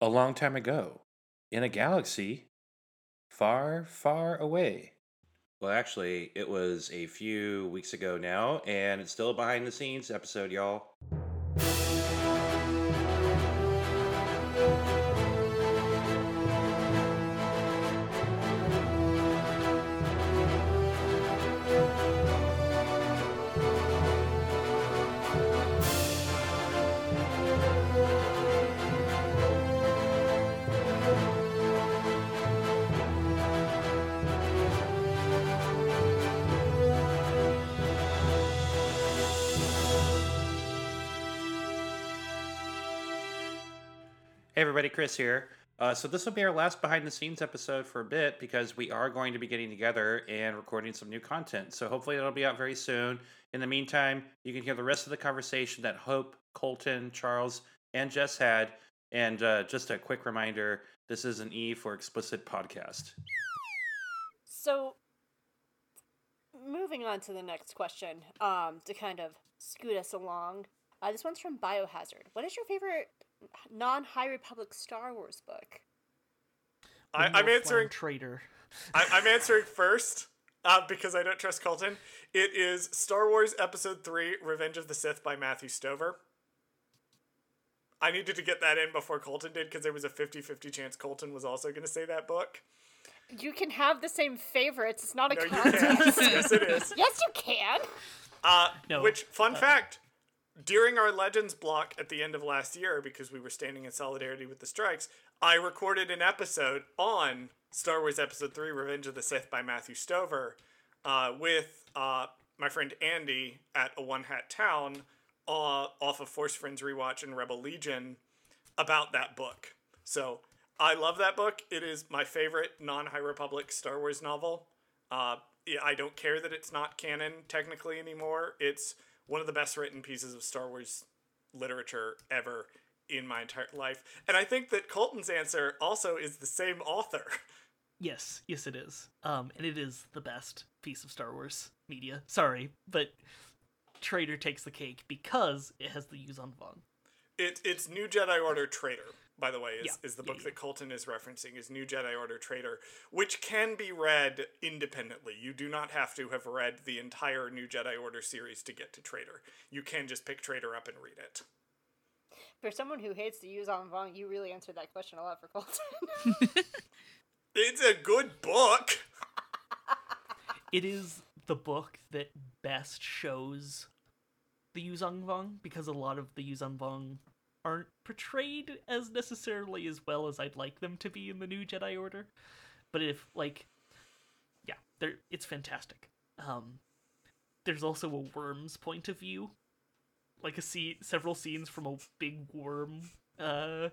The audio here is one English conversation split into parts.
a long time ago in a galaxy far, far away. Well, actually, it was a few weeks ago now, and it's still a behind the scenes episode, y'all. Hey everybody, Chris here. Uh, so this will be our last behind the scenes episode for a bit because we are going to be getting together and recording some new content. So hopefully it'll be out very soon. In the meantime, you can hear the rest of the conversation that Hope, Colton, Charles, and Jess had. And uh, just a quick reminder: this is an E for explicit podcast. So, moving on to the next question, um, to kind of scoot us along. Uh, this one's from Biohazard. What is your favorite non-High Republic Star Wars book? I, I'm answering. traitor. I, I'm answering first uh, because I don't trust Colton. It is Star Wars Episode Three: Revenge of the Sith by Matthew Stover. I needed to get that in before Colton did because there was a 50-50 chance Colton was also going to say that book. You can have the same favorites. It's not a No, you contest. can't. yes, it is. yes, you can. Uh, No, which fun fact? During our Legends block at the end of last year, because we were standing in solidarity with the strikes, I recorded an episode on Star Wars Episode Three: Revenge of the Sith by Matthew Stover, uh, with uh, my friend Andy at a One Hat Town, uh, off of Force Friends Rewatch and Rebel Legion, about that book. So I love that book. It is my favorite non-High Republic Star Wars novel. Uh, I don't care that it's not canon technically anymore. It's one of the best written pieces of Star Wars literature ever in my entire life. And I think that Colton's answer also is the same author. Yes, yes, it is. Um, and it is the best piece of Star Wars media. Sorry, but Traitor takes the cake because it has the Yuuzhan Vong. It, it's New Jedi Order Traitor, by the way, is, Yeah, is the book yeah. that Colton is referencing, is New Jedi Order Traitor, which can be read independently. You do not have to have read the entire New Jedi Order series to get to Traitor. You can just pick Traitor up and read it. For someone who hates to use en Vong, you really answered that question a lot for Colton. It's a good book. It is the book that best shows the Yuuzhan Vong because a lot of the Yuuzhan Vong aren't portrayed as necessarily as well as I'd like them to be in the new Jedi Order. But if like yeah, they're it's fantastic. Um there's also a worm's point of view. Like a see several scenes from a big worm. Uh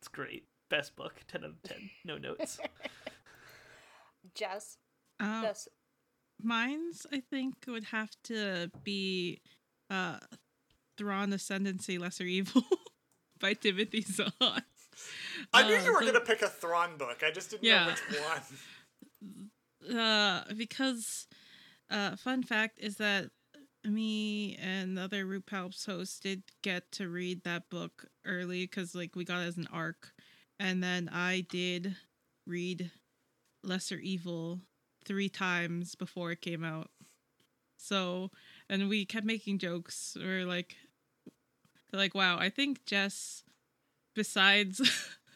it's great. Best book, ten out of ten. No notes. Jess, Um, Jess, mine's I think would have to be uh Thrawn Ascendancy Lesser Evil by Timothy Zahn. I knew Uh, you were the- to pick a Thrawn book. I just didn't know Yeah. which one. uh because uh fun fact is that me and the other Root Palps hosts did get to read that book early because like we got it as an arc and then I did read Lesser Evil three times before it came out. So and we kept making jokes. We are like like, wow, I think Jess besides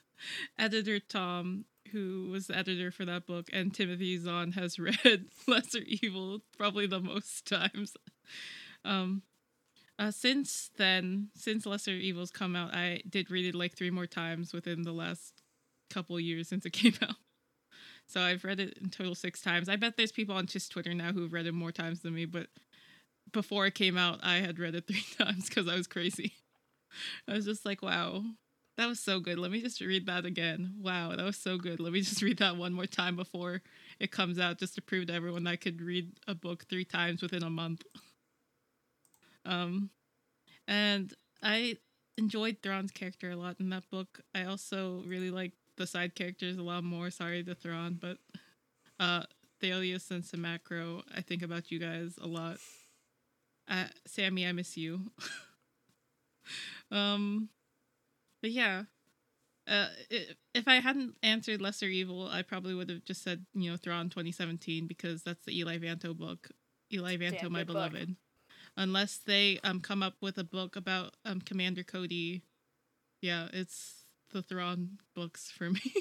editor Tom who was the editor for that book, and Timothy Zahn has read Lesser Evil probably the most times. Um, uh, since then, since Lesser Evil's come out, I did read it like three more times within the last couple years since it came out. So I've read it in total six times. I bet there's people on just Twitter now who've read it more times than me, but before it came out, I had read it three times because I was crazy. I was just like, wow, that was so good. Let me just read that again. Wow, that was so good. Let me just read that one more time before it comes out just to prove to everyone that I could read a book three times within a month. Um and I enjoyed Thrawn's character a lot in that book. I also really liked the side characters a lot more. Sorry to Thrawn, but uh Thalias and Samakro, I think about you guys a lot. Uh Sammy, I miss you. um but yeah, Uh, if I hadn't answered Lesser Evil, I probably would have just said, you know, Thrawn 2017 because that's the Eli Vanto book. Eli Vanto, Damn my good book. beloved. Unless they um come up with a book about um Commander Cody, yeah, it's the Thrawn books for me.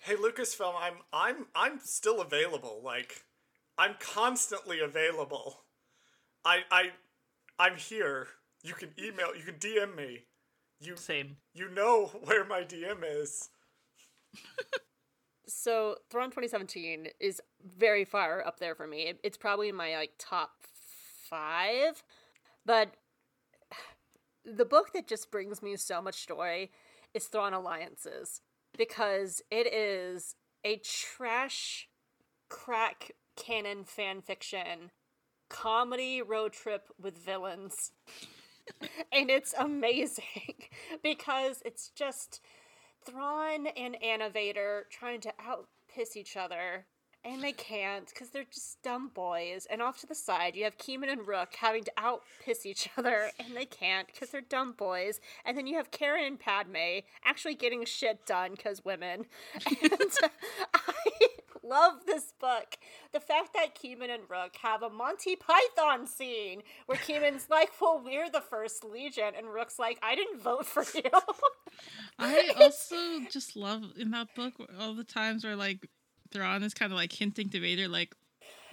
Hey Lucasfilm, I'm I'm I'm still available. Like I'm constantly available. I I I'm here. You can email, you can DM me. You Same. you know where my DM is. So Thrawn 2017 is very far up there for me. It- It's probably in my like top five, but the book that just brings me so much joy is Thrawn Alliances because it is a trash crack canon fan fiction comedy road trip with villains. and it's amazing because it's just Thrawn and Anna Vader trying to out piss each other. And they can't because they're just dumb boys. And off to the side, you have Keeman and Rook having to out piss each other, and they can't because they're dumb boys. And then you have Karen and Padme actually getting shit done because women. And I love this book. The fact that Keeman and Rook have a Monty Python scene where Keeman's like, Well, we're the first Legion. And Rook's like, I didn't vote for you. I also just love in that book all the times where like Thrawn is kind of like hinting to Vader, like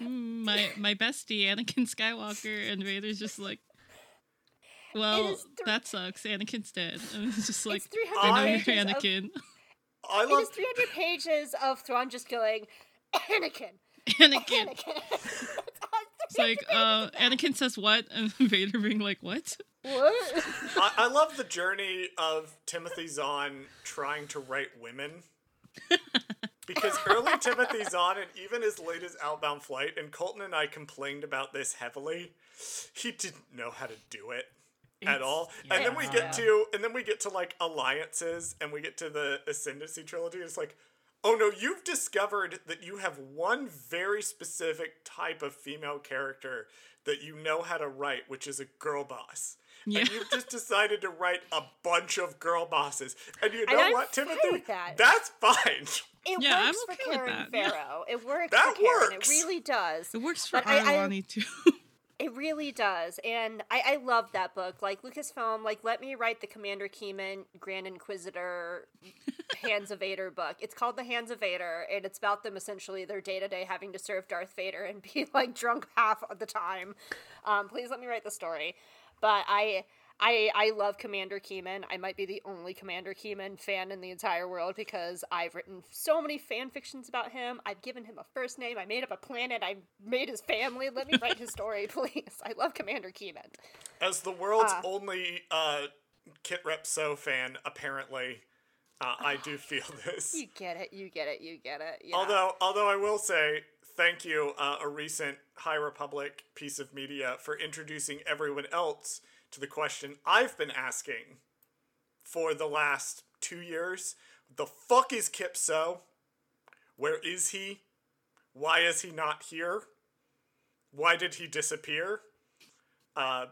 "Mm, my my bestie Anakin Skywalker, and Vader's just like, well, is thr- that sucks. Anakin's dead, and it's just like, it's 300 I know you're pages of Anakin. I love is 300 pages of Thrawn just going, Anakin, Anakin. Anakin. It's like, uh, Anakin says what, and Vader being like, what? What? I, I love the journey of Timothy Zahn trying to write women. Because early Timothy's on, and even as late as Outbound Flight, and Colton and I complained about this heavily, he didn't know how to do it at It's- all. And then we yeah. get to, and then we get to like alliances, and we get to the Ascendancy trilogy. It's like, oh no, you've discovered that you have one very specific type of female character that you know how to write, which is a girl boss. Yeah. And you've just decided to write a bunch of girl bosses. And you know I'm what, Timothy? with that. That's fine. It Yeah, I'm works okay for with Karen that, yeah. It works That for Karen. works. It really does. It works for But I- I- Arlani too. It really does. And I, I love that book. Like Lucasfilm, like let me write the Commander Keenan Grand Inquisitor Hands of Vader book. It's called The Hands of Vader, and it's about them essentially their day to day having to serve Darth Vader and be like drunk half of the time. Um, please let me write the story. But I I I love Commander Keeman. I might be the only Commander Keeman fan in the entire world because I've written so many fan fictions about him. I've given him a first name. I made up a planet. I made his family. Let me write his story, please. I love Commander Keeman. As the world's Ah. only uh, Kit Rep So fan, apparently, uh, I do feel this. You get it. You get it. You get it. Yeah. Although, although I will say thank you, uh, a recent High Republic piece of media for introducing everyone else to the question I've been asking for the last two years: The fuck is Kip So? Where is he? Why is he not here? Why did he disappear? Uh,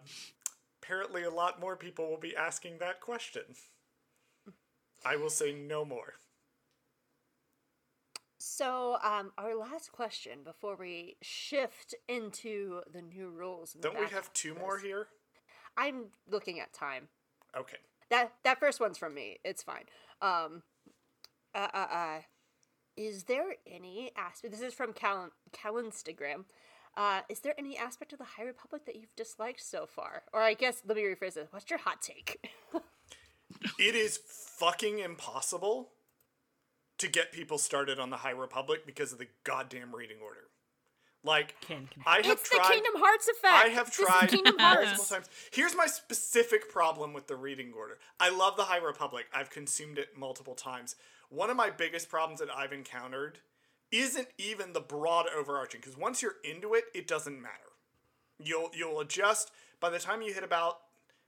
apparently, a lot more people will be asking that question. I will say no more. So, um, our last question before we shift into the new rules. the Don't we have two more here? I'm looking at time. Okay. That that first one's from me. It's fine. Um, uh, uh, uh, is there any aspect? This is from Cal Calinstagram. Uh, is there any aspect of the High Republic that you've disliked so far? Or I guess let me rephrase it. What's your hot take? It is fucking impossible to get people started on the High Republic because of the goddamn reading order. Like, Can confirm. I have it's the tried. Kingdom Hearts effect. I have This tried Kingdom Hearts multiple Hearts. times. Here's my specific problem with the reading order. I love the High Republic. I've consumed it multiple times. One of my biggest problems that I've encountered isn't even the broad overarching because once you're into it, it doesn't matter. You'll you'll adjust by the time you hit about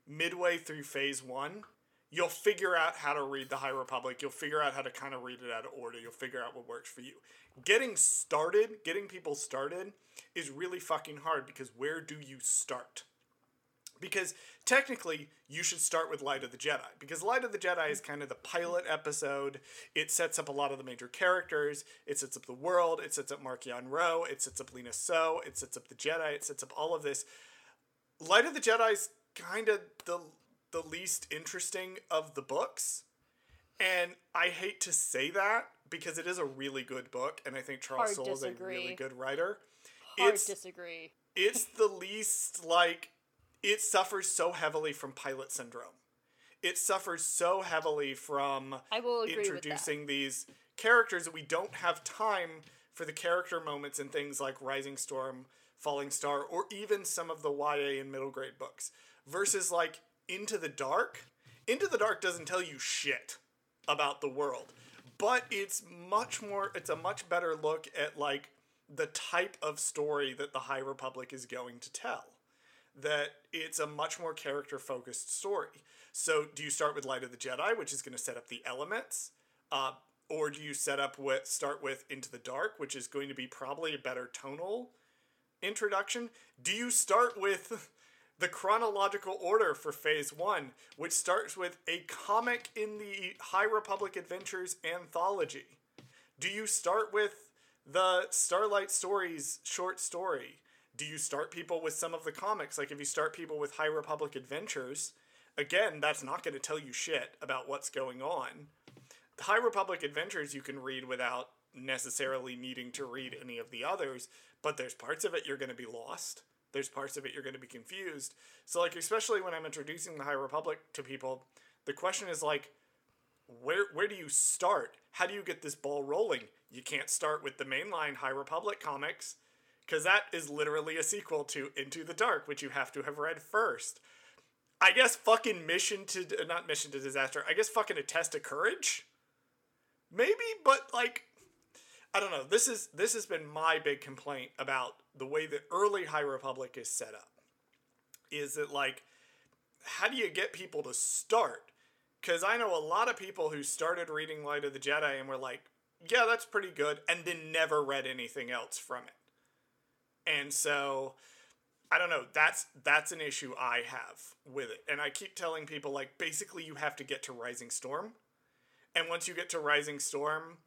midway through phase 1, you'll figure out how to read the High Republic. You'll figure out how to kind of read it out of order. You'll figure out what works for you. Getting started, getting people started is really fucking hard because where do you start? because technically you should start with Light of the Jedi because Light of the Jedi is kind of the pilot episode. It sets up a lot of the major characters. It sets up the world. It sets up Marchion Ro. It sets up Lina Soh. It sets up the Jedi. It sets up all of this. Light of the Jedi is kind of the the least interesting of the books, and I hate to say that because it is a really good book, and I think Charles Hard Soule is a really good writer. Hard It's disagree. it's the least like it suffers so heavily from pilot syndrome. It suffers so heavily from I will introducing these characters that we don't have time for the character moments in things like Rising Storm, Falling Star, or even some of the YA and middle grade books. Versus like Into the Dark. Into the Dark doesn't tell you shit about the world, but it's much more it's a much better look at like the type of story that the High Republic is going to tell. That it's a much more character focused story. So, do you start with Light of the Jedi, which is going to set up the elements, uh, or do you set up with start with Into the Dark, which is going to be probably a better tonal introduction? Do you start with the chronological order for Phase One, which starts with a comic in the High Republic Adventures anthology? Do you start with the Starlight Stories short story? Do you start people with some of the comics? Like if you start people with High Republic Adventures, again, that's not going to tell you shit about what's going on. The High Republic Adventures you can read without necessarily needing to read any of the others, but there's parts of it you're going to be lost. There's parts of it you're going to be confused. So like especially when I'm introducing the High Republic to people, the question is like where where do you start? How do you get this ball rolling? You can't start with the mainline High Republic comics because that is literally a sequel to Into the Dark, which you have to have read first. I guess fucking Mission to not Mission to Disaster. I guess fucking a Test of Courage. Maybe, but like I don't know. This is this has been my big complaint about the way the early High Republic is set up. Is that like how do you get people to start? Because I know a lot of people who started reading Light of the Jedi and were like, yeah, that's pretty good, and then never read anything else from it. And so, I don't know. That's that's an issue I have with it, and I keep telling people like, basically, you have to get to Rising Storm, and once you get to Rising Storm,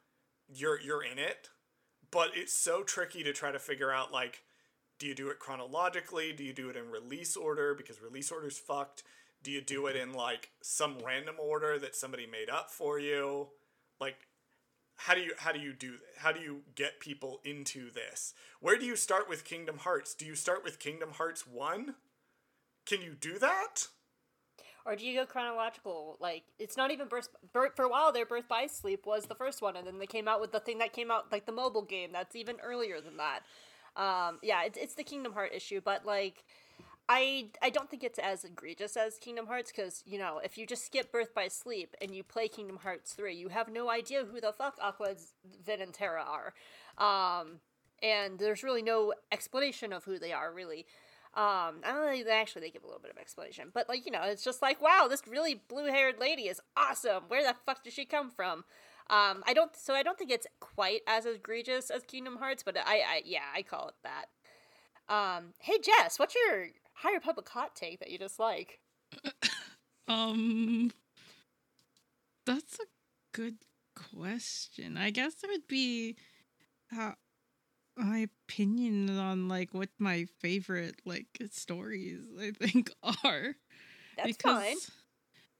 you're you're in it. But it's so tricky to try to figure out like, do you do it chronologically? Do you do it in release order because release order's fucked? Do you do it mm-hmm. in like some random order that somebody made up for you? Like how do you how do you do that? How do you get people into this? Where do you start with Kingdom Hearts? Do you start with Kingdom Hearts 1? Can you do that? Or do you go chronological? Like it's not even birth, birth for a while Their Birth by Sleep was the first one, and then they came out with the thing that came out like the mobile game that's even earlier than that. Um, yeah, it's it's the Kingdom Heart issue, but like. I, I don't think it's as egregious as Kingdom Hearts because, you know, if you just skip Birth by Sleep and you play Kingdom Hearts 3, you have no idea who the fuck Aqua, Ven, and Terra are. Um, and there's really no explanation of who they are, really. Um, I don't know. Actually they give a little bit of explanation, but like you know, it's just like wow, this really blue-haired lady is awesome. Where the fuck did she come from? Um, I don't. So I don't think it's quite as egregious as Kingdom Hearts, but I, I yeah, I call it that. Um, hey Jess, what's your High Republic hot take that you dislike? Um, that's a good question. I guess it would be how my opinion on like what my favorite like stories I think are. That's fine.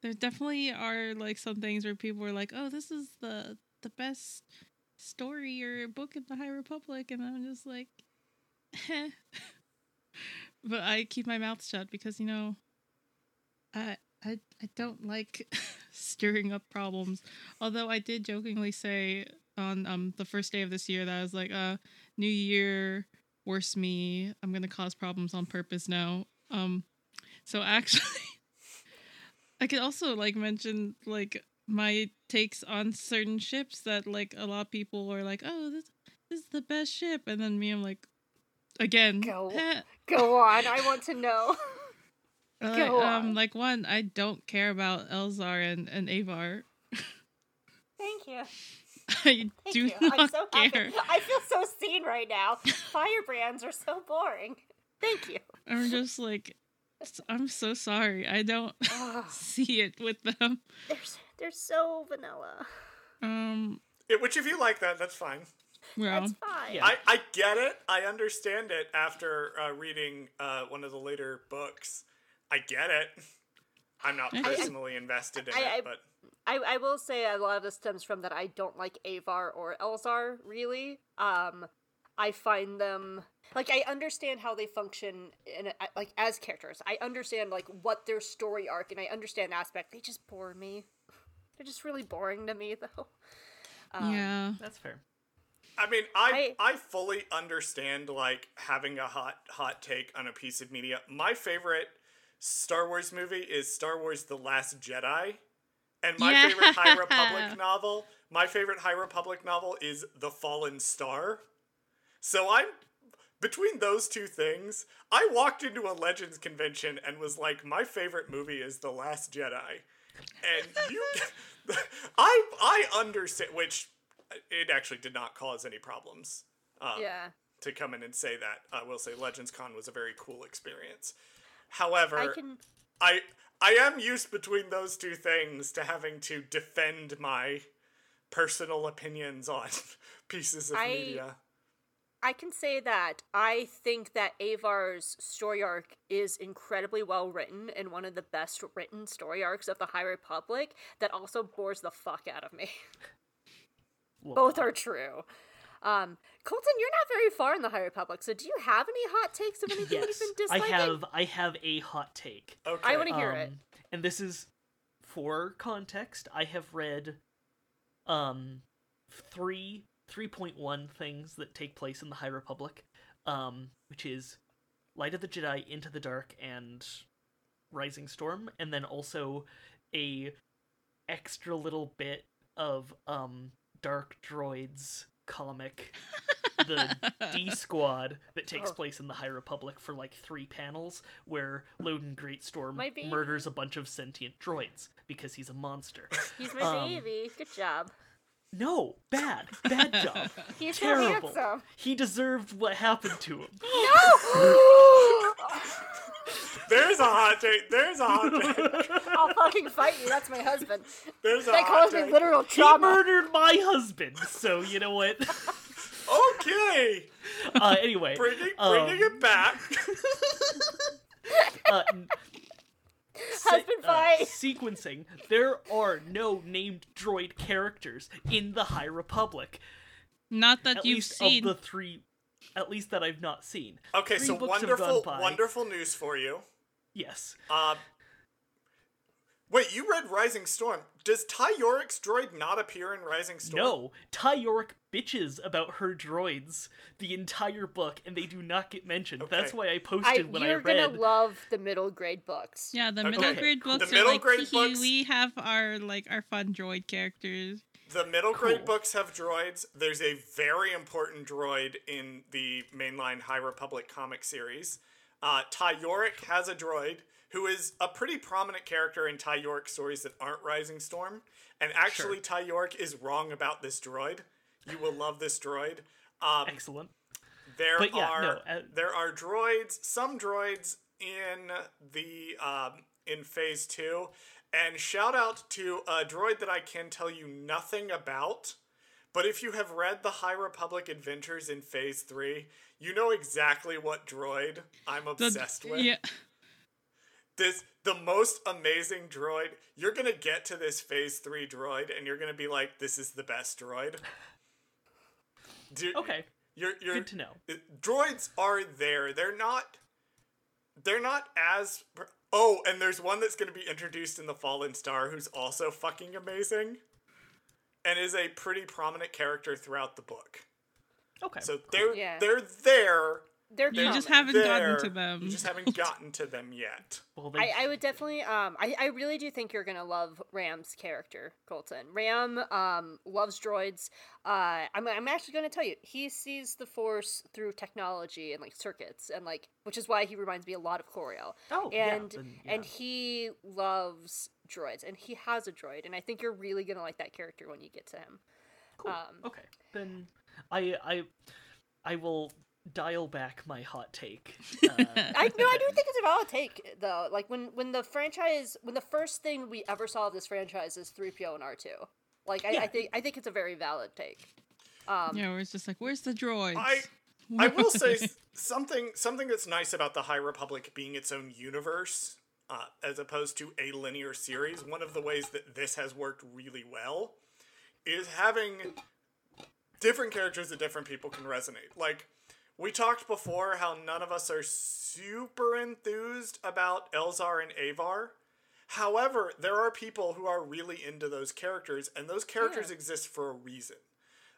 There definitely are like some things where people are like, "Oh, this is the the best story or book in the High Republic," and I'm just like, "Heh." but I keep my mouth shut because you know, I I I don't like stirring up problems. Although I did jokingly say on um the first day of this year that I was like, uh, new year, worse me. I'm gonna cause problems on purpose now. Um, so actually, I could also like mention like my takes on certain ships that like a lot of people are like, oh, this this is the best ship, and then me, I'm like, again, Go. "Eh." Go on, I want to know. Uh, Go um, on. like one, I don't care about Elzar and, and Avar. Thank you. I Thank do you. I'm not so care. happy. I feel so seen right now. Firebrands are so boring. Thank you. I'm just like, I'm so sorry. I don't see it with them. they're they're so vanilla. Um, Yeah, which if you like that, that's fine. well, That's fine. Yeah. I, I get it. I understand it after uh, reading uh, one of the later books. I get it. I'm not I- I- personally invested in I- I- it, but I, I will say a lot of this stems from that I don't like Avar or Elzar really. Um, I find them like I understand how they function in like as characters. I understand like what their story arc and I understand aspect. They just bore me. They're just really boring to me though. Um, yeah. That's fair. I mean, I, I- I fully understand like having a hot hot take on a piece of media. My favorite Star Wars movie is Star Wars: The Last Jedi, and my Yeah. favorite High Republic novel. My favorite High Republic novel is The Fallen Star. So I'm between those two things. I walked into a Legends convention and was like, my favorite movie is The Last Jedi, and you, I I understand which it actually did not cause any problems. Um, Yeah. To come in and say that, I will say Legends Con was a very cool experience. However, I can I I am used between those two things to having to defend my personal opinions on pieces of I- media. I can say that I think that Avar's story arc is incredibly well written and one of the best written story arcs of the High Republic that also bores the fuck out of me. Well, Both are true. Um, Colton, you're not very far in the High Republic, so do you have any hot takes of anything Yes, you've been I have. I have a hot take. Okay. I want to hear it. Um, And this is for context. I have read um three 3.1 things that take place in the High Republic, um, which is Light of the Jedi, Into the Dark, and Rising Storm, and then also a extra little bit of um Dark Droids comic, the D Squad that takes Oh. place in the High Republic for like three panels, where Loden Greatstorm My baby. murders a bunch of sentient droids because he's a monster. He's my um, baby. Good job. No, bad, bad job. He's so Terrible. handsome. He deserved what happened to him. No! There's a hot take. There's a hot take. I'll fucking fight you. That's my husband. There's a That hot caused me take. literal He trauma. murdered my husband, so you know what? Okay, Uh, anyway, bringing um, it back. uh, n- se- Husband uh, fight. sequencing. There are no named droid characters in the High Republic. Not that At you've least seen. of the three, at least that I've not seen. Okay, Three so books wonderful, wonderful news for you. Yes. Uh, wait, you read Rising Storm. Does Ty Yorrick's droid not appear in Rising Storm? No, Ty Yorrick bitches about her droids the entire book, and they do not get mentioned. That's why I I, posted when I read. you're gonna love the middle grade books. yeah, the Okay. middle grade books The are middle like grade "Hee hee, books- we have our like our fun droid characters. The middle grade Cool. books have droids. There's a very important droid in the mainline High Republic comic series. Uh, Ty Yorrick has a droid who is a pretty prominent character in Ty Yorrick stories that aren't Rising Storm. And actually, Ty Yorrick is wrong about this droid. You will love this droid. Um, Excellent. there But yeah, are no, uh, there are droids, some droids in the um, in Phase Two, and shout out to a droid that I can tell you nothing about. But if you have read the High Republic Adventures in Phase Three, you know exactly what droid I'm The- obsessed with. Yeah, This the most amazing droid. You're gonna get to this Phase Three droid, and you're gonna be like, "This is the best droid." Dude, Okay, you're you're good to know. Uh, droids are there. They're not. They're not as. Oh, and there's one that's going to be introduced in the Fallen Star, who's also fucking amazing, and is a pretty prominent character throughout the book. Okay. So they're Yeah. they're there. They're you just haven't there. gotten to them. You just haven't gotten to them yet. well, I, I would definitely um I, I really do think you're gonna love Ram's character, Colton. Ram um loves droids. Uh I'm I'm actually gonna tell you, he sees the force through technology and like circuits and like which is why he reminds me a lot of Coriel. oh, yeah, And then, and he loves droids and he has a droid and I think you're really gonna like that character when you get to him. Cool. Um okay, then I I I will dial back my hot take. Uh, I no, I do think it's a valid take though. Like when when the franchise, when the first thing we ever saw of this franchise is three PO and R two. Like I, Yeah. I think I think it's a very valid take. Um, Yeah, where it's just like, where's the droids? I I will say something something that's nice about the High Republic being its own universe, uh, as opposed to a linear series. One of the ways that this has worked really well is having different characters that different people can resonate. Like we talked before, how none of us are super enthused about Elzar and Avar. However, there are people who are really into those characters, and those characters Yeah. exist for a reason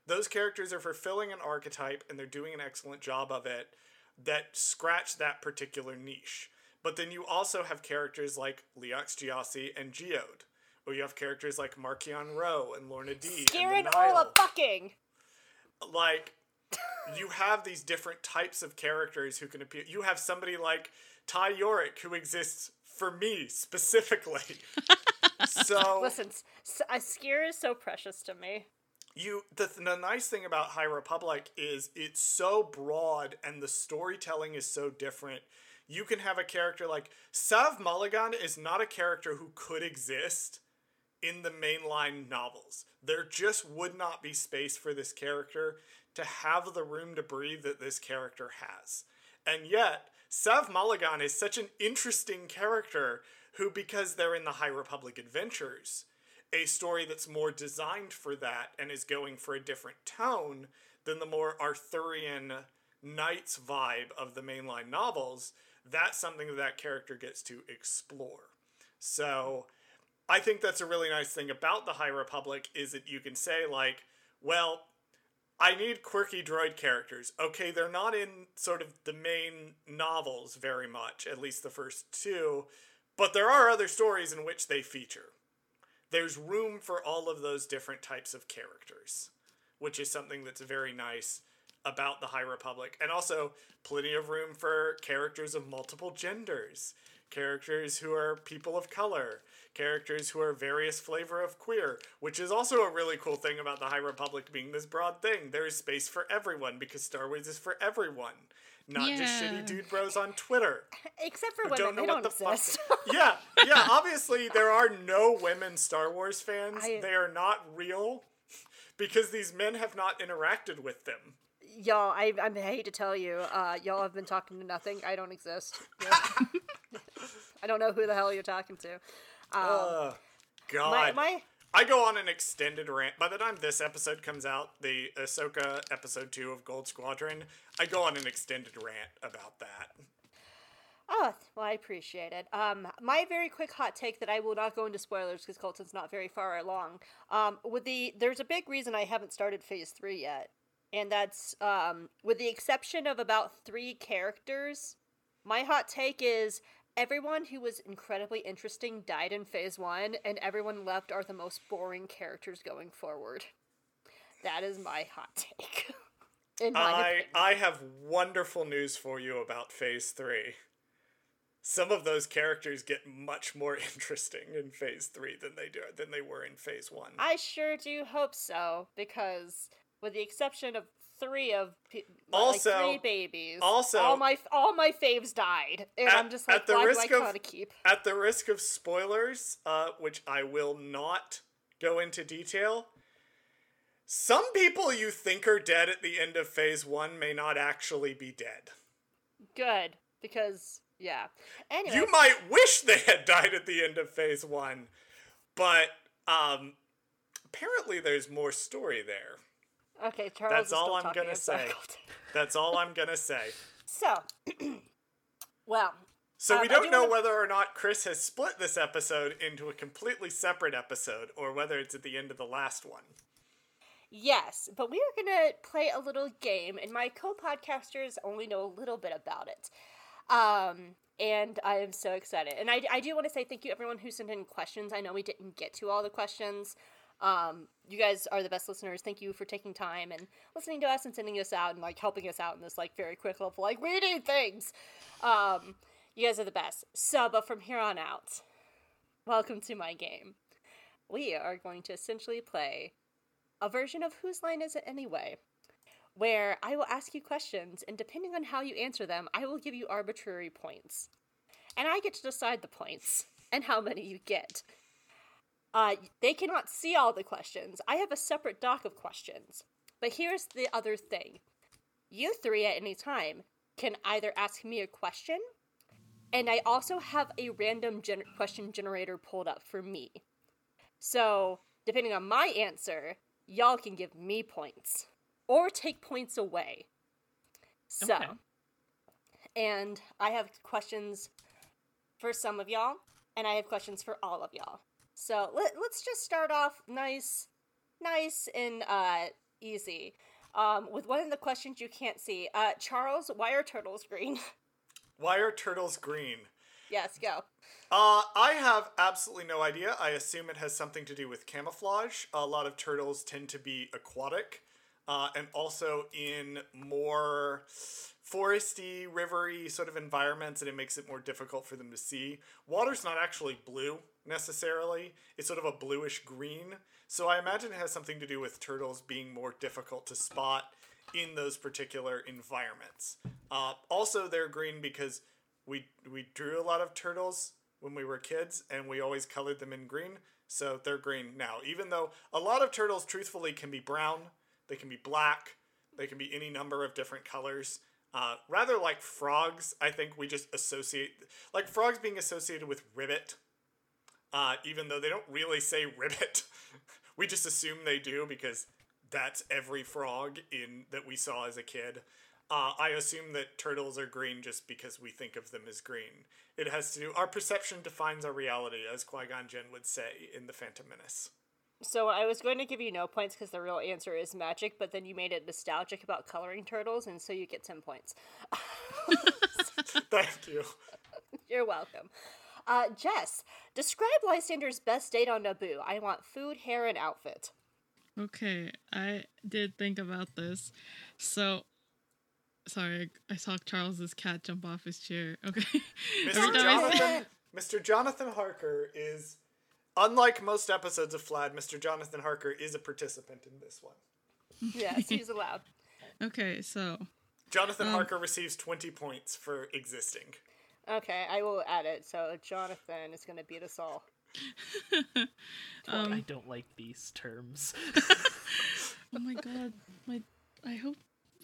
those characters are fulfilling an archetype and they're doing an excellent job of it that scratch that particular niche. But then you also have characters like Leox Gyasi and Geode, or you have characters like Marchion Ro and Lourna Dee The Orla fucking. Like, you have these different types of characters who can appear. You have somebody like Ty Yorrick who exists for me specifically. so Listen, S- S- uh, is so precious to me. you the, the nice thing about high republic is it's so broad and the storytelling is so different you can have a character like Sav Malagán is not a character who could exist in the mainline novels. There just would not be space for this character to have the room to breathe that this character has. And yet Sav Malagán is such an interesting character who because they're in the high republic adventures a story that's more designed for that and is going for a different tone than the more Arthurian knights vibe of the mainline novels, that's something that that character gets to explore. So I think that's a really nice thing about the High Republic is that you can say like, well, I need quirky droid characters. Okay, they're not in sort of the main novels very much, at least the first two, but there are other stories in which they feature there's room for all of those different types of characters, which is something that's very nice about the High Republic. And also, plenty of room for characters of multiple genders, characters who are people of color, characters who are various flavor of queer, which is also a really cool thing about the High Republic being this broad thing. There is space for everyone because Star Wars is for everyone. Not just shitty dude bros on Twitter Except for women, don't know they what don't the fuck. exist. yeah, yeah. Obviously, there are no women Star Wars fans. I- They are not real because these men have not interacted with them. Y'all, I, I hate to tell you, uh, y'all have been talking to nothing. I don't exist. I don't know who the hell you're talking to. Ugh, God, My, my, I go on an extended rant. By the time this episode comes out, the Ahsoka episode two of Gold Squadron, I go on an extended rant about that. Oh, well, I appreciate it. Um, my very quick hot take that I will not go into spoilers because Colton's not very far along. Um, with the there's a big reason I haven't started Phase Three yet, and that's um, with the exception of about three characters. My hot take is everyone who was incredibly interesting died in Phase One, and everyone left are the most boring characters going forward. That is my hot take. I opinion. I have wonderful news for you about Phase Three. Some of those characters get much more interesting in Phase Three than they do than they were in Phase One. I sure do hope so because, with the exception of three of pe- Also- like three babies, also- all my all my faves died, and At- I'm just like, at the why do I risk of- keep? At the risk of spoilers, uh, which I will not go into detail, some people you think are dead at the end of Phase One may not actually be dead. Good because yeah. Anyway, You might wish they had died at the end of Phase One, but um, apparently there's more story there. Okay, Charles. that's all I'm gonna say. That's all I'm gonna say. So, well, So Um, we don't do know wanna- whether or not Chris has split this episode into a completely separate episode, or whether it's at the end of the last one. Yes, but we are going to play a little game, and my co podcasters only know a little bit about it. Um, and I am so excited. And I, I do want to say thank you, everyone who sent in questions. I know we didn't get to all the questions. Um, you guys are the best listeners. Thank you for taking time and listening to us and sending us out and like helping us out in this like very quick level. Like we need things. Um, you guys are the best. So, but from here on out, welcome to my game. We are going to essentially play a version of Whose Line Is It Anyway? where I will ask you questions, and depending on how you answer them, I will give you arbitrary points. And I get to decide the points and how many you get. Uh, they cannot see all the questions. I have a separate doc of questions. But here's the other thing you three at any time can either ask me a question, and I also have a random gen- question generator pulled up for me. So, depending on my answer, y'all can give me points or take points away. So, Okay. and I have questions for some of y'all, and I have questions for all of y'all. So let, let's just start off nice, nice and uh, easy. Um, with one of the questions you can't see, uh, Charles, why are turtles green? Why are turtles green? yes, go. Uh, I have absolutely no idea. I assume it has something to do with camouflage. A lot of turtles tend to be aquatic, uh, and also in more foresty, rivery sort of environments, and it makes it more difficult for them to see. Water's not actually blue necessarily; it's sort of a bluish green. So I imagine it has something to do with turtles being more difficult to spot in those particular environments. Uh, also, they're green because we we drew a lot of turtles when we were kids, and we always colored them in green, so they're green now. Even though a lot of turtles, truthfully, can be brown, they can be black, they can be any number of different colors. Uh, rather like frogs, I think we just associate like frogs being associated with ribbit, uh, even though they don't really say ribbit. we just assume they do because that's every frog in that we saw as a kid. Uh, I assume that turtles are green just because we think of them as green. It has to do our perception defines our reality, as Qui Gon Jinn would say in the Phantom Menace. So I was going to give you no points because the real answer is magic, but then you made it nostalgic about coloring turtles, and so you get 10 points. Thank you. You're welcome. Uh, Jess, describe Lysander's best date on Naboo. I want food, hair, and outfit. Okay, I did think about this. So, sorry, I saw Charles's cat jump off his chair. Okay. Mr. Every time I say- Jonathan, Mr. Jonathan Harker is, unlike most episodes of Flad, Mr. Jonathan Harker is a participant in this one. Yes, he's allowed. Okay, so Jonathan Harker receives 20 points for existing. Okay, I will add it. So Jonathan is going to beat us all. I don't like these terms. oh my god, my I hope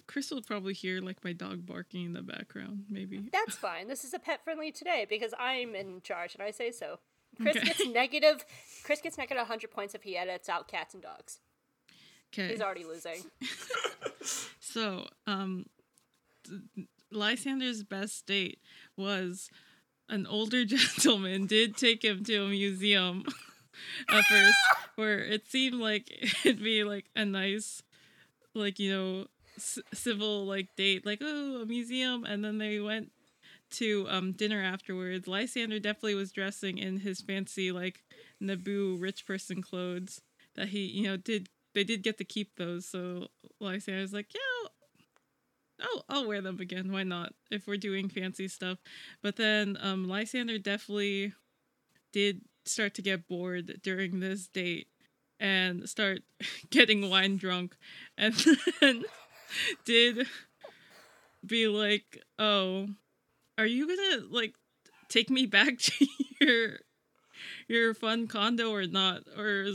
Chris will probably hear like my dog barking in the background. Maybe. That's fine. This is a pet friendly today because I'm in charge and I say so. Chris Okay. gets negative. Chris gets negative 100 points if he edits out cats and dogs. Okay. He's already losing. So, um, Lysander's best date was an older gentleman did take him to a museum at first, where it seemed like it'd be like a nice, like you know, c- civil like date, like oh a museum, and then they went to um dinner afterwards. Lysander definitely was dressing in his fancy like Naboo rich person clothes that he you know did they did get to keep those. So Lysander's like, yeah, I'll, I'll wear them again. Why not? If we're doing fancy stuff. But then um, Lysander definitely did start to get bored during this date and start getting wine drunk, and then did be like, "Oh, are you gonna like take me back to your your fun condo or not? Or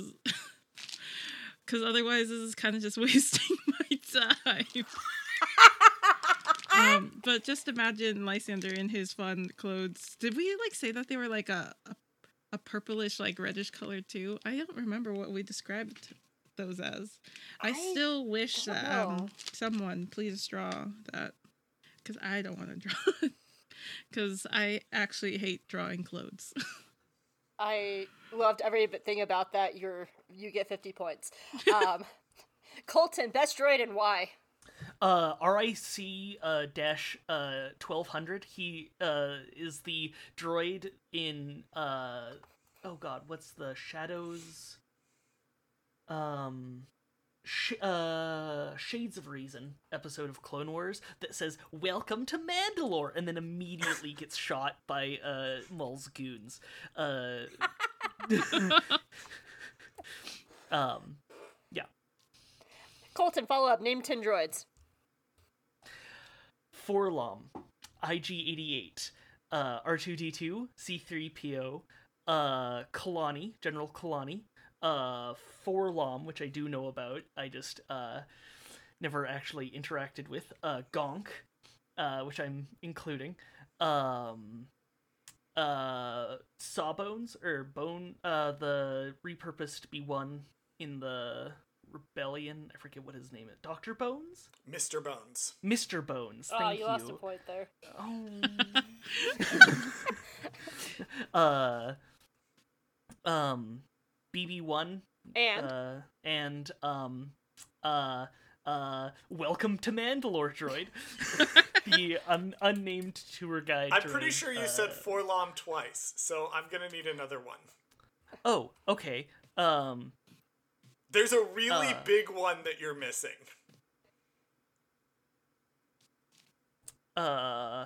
because otherwise this is kind of just wasting my time." Um, but just imagine Lysander in his fun clothes. Did we like say that they were like a a, a purplish like reddish color too? I don't remember what we described those as. I, I still wish that um, someone please draw that because I don't want to draw because I actually hate drawing clothes. I loved everything about that. You're you get 50 points. Um, Colton, best droid and why? Uh RIC uh dash uh 1200 he uh is the droid in uh oh god what's the shadows um sh- uh shades of reason episode of clone wars that says welcome to mandalore and then immediately gets shot by uh Maul's goons uh um yeah. Colton, follow up. Name 10 droids. 4-LOM, IG88, uh, R2D2, C3PO, uh, Kalani, General Kalani, uh, 4-LOM, which I do know about. I just uh, never actually interacted with. Uh, Gonk, uh, which I'm including. Um, uh, Sawbones or Bone, uh, the repurposed B1 in the Rebellion. I forget what his name is. Doctor Bones, Mr. Bones. Mister Bones. Oh, Thank you lost a point there. Oh. uh, um, BB one And uh, and um, uh, uh, welcome to Mandalore droid, the un- unnamed tour guide. I'm pretty sure you said uh, 4-LOM twice, so I'm gonna need another one. Oh, okay. Um, There's a really Uh. big one that you're missing. uh,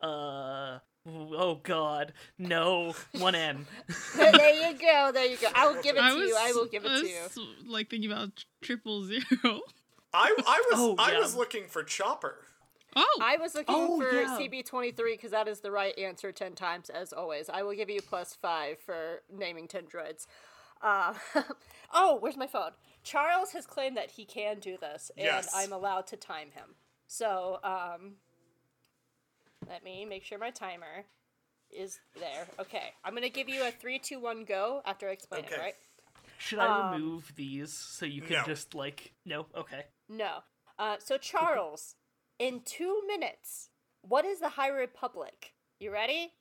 uh. Oh God, no! one M. there you go. There you go. I will give it I to was, you. I will give it I to you. like thinking about triple zero. I I was Oh, I yeah. was looking for Chopper. Oh, I was looking Oh, for yeah. CB23 because that is the right answer 10 times, as always. I will give you plus 5 for naming 10 droids. Uh, oh, where's my phone? Charles has claimed that he can do this, and Yes. I'm allowed to time him. So, um, let me make sure my timer is there. Okay, I'm going to give you a 3, 2, 1 go after I explain it, right? Should I Um, remove these so you can No. just like no? Okay. No. Uh, so, Charles, in two minutes, what is the High Republic? You ready?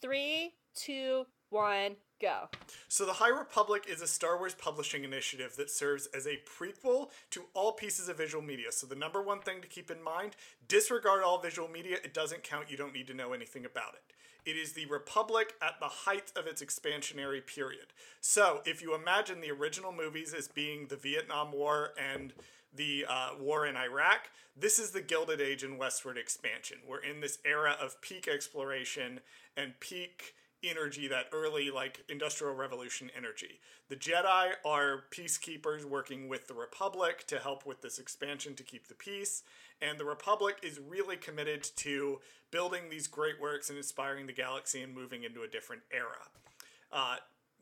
Three, two, one, go. So the High Republic is a Star Wars publishing initiative that serves as a prequel to all pieces of visual media. So the number one thing to keep in mind, disregard all visual media. It doesn't count. You don't need to know anything about it. It is the Republic at the height of its expansionary period. So if you imagine the original movies as being the Vietnam War and the uh, war in Iraq, this is the Gilded Age and westward expansion. We're in this era of peak exploration and peak energy, that early like industrial revolution energy. The Jedi are peacekeepers working with the Republic to help with this expansion to keep the peace, and the Republic is really committed to building these great works and inspiring the galaxy and moving into a different era. Uh,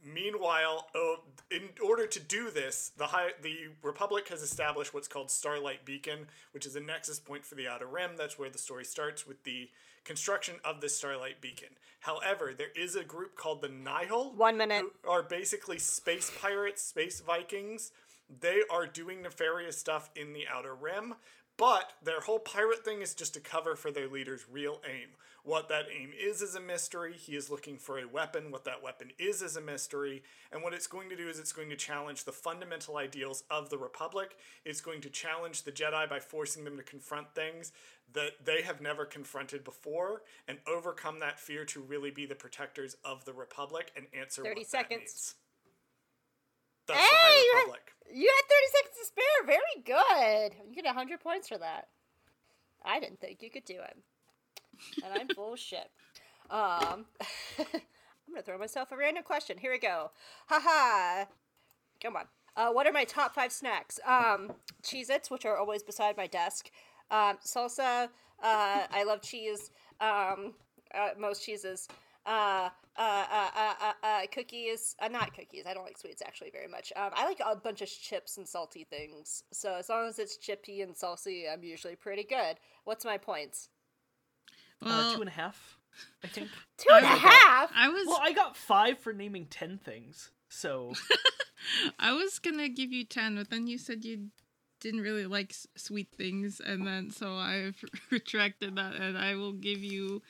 meanwhile, oh, in order to do this, the high, the Republic has established what's called Starlight Beacon, which is a nexus point for the Outer Rim. That's where the story starts with the construction of the Starlight Beacon. However, there is a group called the Nihil. One minute. Who are basically space pirates, space Vikings. They are doing nefarious stuff in the Outer Rim, but their whole pirate thing is just a cover for their leader's real aim. What that aim is is a mystery. He is looking for a weapon. What that weapon is is a mystery. And what it's going to do is it's going to challenge the fundamental ideals of the Republic. It's going to challenge the Jedi by forcing them to confront things that they have never confronted before and overcome that fear to really be the protectors of the Republic and answer 30 what seconds. that Hey, you had- Republic. You had 30 seconds to spare. Very good. You get 100 points for that. I didn't think you could do it. And I'm full of shit. Um, I'm to throw myself a random question. Here we go. Haha. Come on. Uh, what are my top five snacks? Um, Cheez Its, which are always beside my desk. Um, salsa. Uh, I love cheese. Um, uh, most cheeses. Uh, uh, uh, uh, uh, uh, cookies. Uh, not cookies. I don't like sweets actually very much. Um, I like a bunch of chips and salty things. So as long as it's chippy and salty, I'm usually pretty good. What's my points? Well, uh, two and a half, I think. Two and a I- half. I was well, I got five for naming ten things. So I was gonna give you ten, but then you said you didn't really like s- sweet things, and then so I've retracted that, and I will give you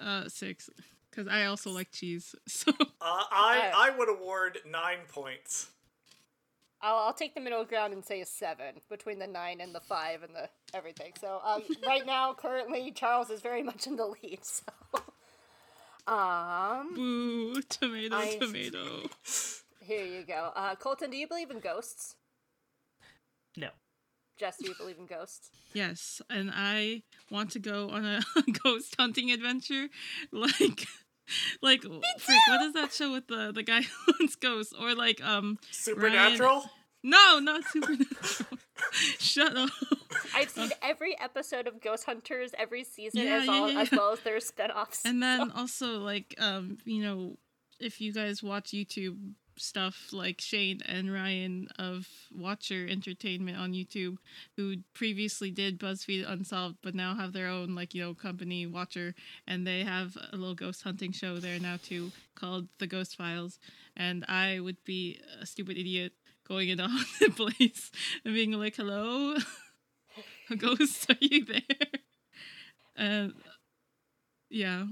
uh six because I also like cheese. So Uh, I, I would award nine points. I'll, I'll take the middle ground and say a seven between the nine and the five and the everything. So um, right now, currently, Charles is very much in the lead. So, um, boo, tomato, I- tomato. here you go. Uh, Colton, do you believe in ghosts? no. Jess, do you believe in ghosts? Yes, and I want to go on a ghost hunting adventure, like. Like frick, what is that show with the the guy who hunts ghosts or like um Supernatural? no not supernatural shut up I I've seen every episode of Ghost Hunters every season Yeah, as, yeah, all, yeah. as well as their spin-offs. and then also like um you know if you guys watch youtube stuff like shane and ryan of watcher entertainment on youtube who previously did buzzfeed unsolved but now have their own like you know company watcher and they have a little ghost hunting show there now too called the ghost files. And i would be a stupid idiot going into haunted place and being like hello? Ghost are you there? And yeah.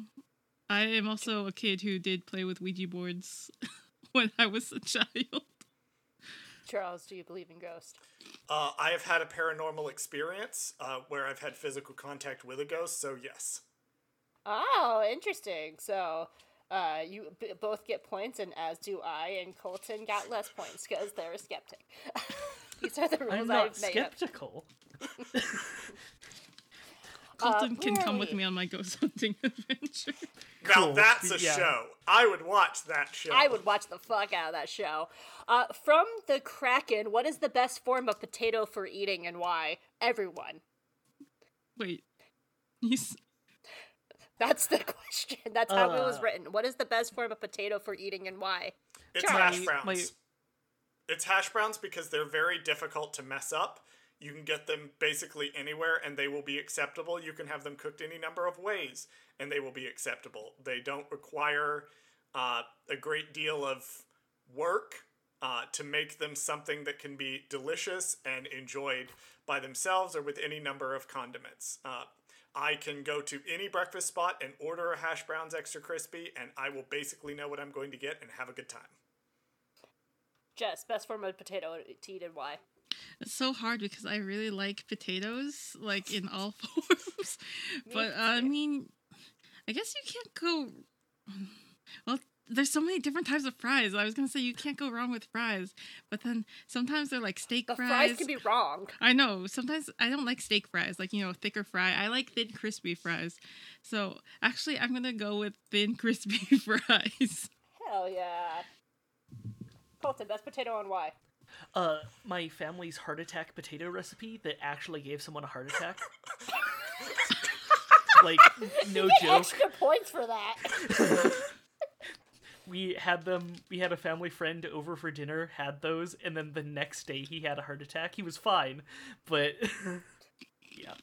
I am also a kid who did play with Ouija boards when I was a child. Charles, do you believe in ghosts? Uh, I have had a paranormal experience uh, where I've had physical contact with a ghost, so yes. Oh, interesting. So, uh, you b- both get points, and as do I. And Colton got less points because they're a skeptic. These are the rules I'm not I've made up. skeptical. Colton can come with me on my ghost hunting adventure. Now Cool. that's a Yeah. show. I would watch that show. I would watch the fuck out of that show. Uh, from the Kraken, what is the best form of potato for eating and why? Everyone. Wait, you s- That's the question. That's how it was Uh. written. What is the best form of potato for eating and why? It's Charlie. hash browns. My- It's hash browns because they're very difficult to mess up. You can get them basically anywhere and they will be acceptable. You can have them cooked any number of ways and they will be acceptable. They don't require uh, a great deal of work uh, to make them something that can be delicious and enjoyed by themselves or with any number of condiments. Uh, I can go to any breakfast spot and order a hash browns extra crispy, and I will basically know what I'm going to get and have a good time. Jess, best form of potato to eat and why? It's so hard because I really like potatoes, like in all forms. but uh, I mean, I guess you can't go. Well, there's so many different types of fries. I was gonna say you can't go wrong with fries, but then sometimes they're like steak The fries. fries can be wrong. I know. Sometimes I don't like steak fries, like, you know, thicker fry. I like thin, crispy fries. So actually, I'm going to go with thin, crispy fries. Hell yeah. Colton, best potato on why? Uh, my family's heart attack potato recipe that actually gave someone a heart attack. like, no joke. extra points for that. We had them. We had a family friend over for dinner, had those, and then the next day he had a heart attack. He was fine, but yeah.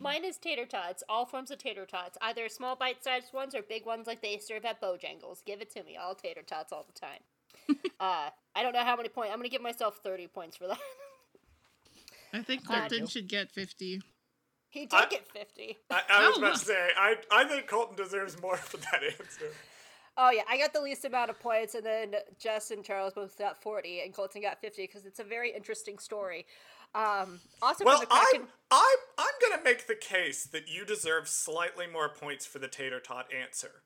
Mine is tater tots, all forms of tater tots, either small bite-sized ones or big ones like they serve at Bojangles. Give it to me, all tater tots all the time. uh, I don't know how many points. I'm gonna give myself 30 points for that. I think Uh, Colton should get 50. he did I- get 50. I, I was Oh. about to say, I, I think Colton deserves more for that answer. Oh yeah, I got the least amount of points, and then Jess and Charles both got 40, and Colton got 50 because it's a very interesting story. Um, also, Well, Kraken, I'm, I'm, I'm going to make the case that you deserve slightly more points for the tater tot answer.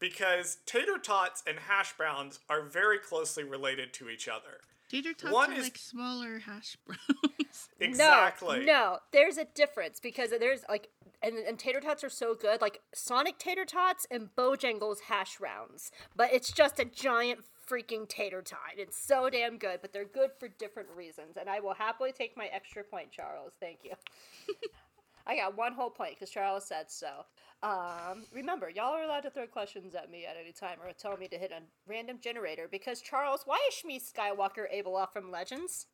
Because tater tots and hash browns are very closely related to each other. Tater tots One are is- like smaller hash browns. Exactly. No, no, there's a difference because there's like, and, and tater tots are so good, like Sonic tater tots and Bojangles hash rounds, but it's just a giant freaking tater tot. It's so damn good, but they're good for different reasons, and I will happily take my extra point, Charles. Thank you. I got one whole point because Charles said so. Um, remember, y'all are allowed to throw questions at me at any time or tell me to hit a random generator because Charles, why is Shmi Skywalker Abeloth from Legends?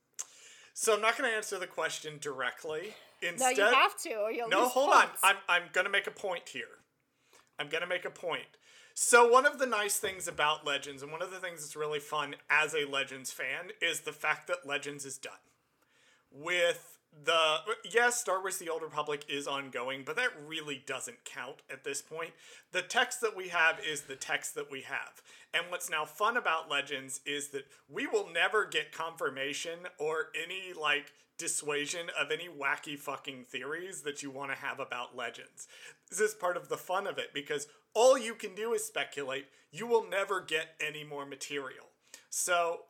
So I'm not going to answer the question directly. Instead, No, you have to, or you'll No, hold points. on. I'm I'm gonna make a point here. I'm gonna make a point. So one of the nice things about Legends, and one of the things that's really fun as a Legends fan, is the fact that Legends is done. With the yes, Star Wars: The Old Republic is ongoing, but that really doesn't count at this point. The text that we have is the text that we have. And what's now fun about Legends is that we will never get confirmation or any like dissuasion of any wacky fucking theories that you want to have about Legends. This is part of the fun of it because all you can do is speculate. You will never get any more material. So,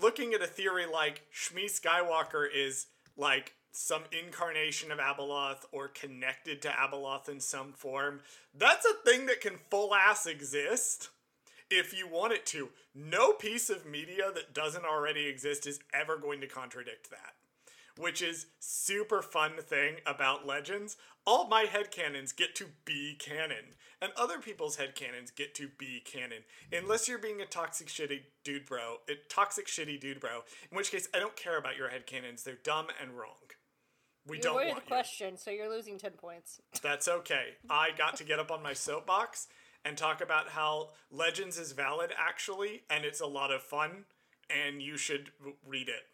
looking at a theory like Shmi Skywalker is like some incarnation of Abeloth or connected to Abeloth in some form, that's a thing that can full ass exist if you want it to. No piece of media that doesn't already exist is ever going to contradict that. which is super fun thing about Legends. All my head headcanons get to be canon, and other people's head headcanons get to be canon. Unless you're being a toxic shitty dude bro, a toxic shitty dude bro, in which case I don't care about your head headcanons. They're dumb and wrong. We You don't avoided want the you. question, so you're losing 10 points. That's okay. I got to get up on my soapbox and talk about how Legends is valid actually, and it's a lot of fun, and you should w- read it.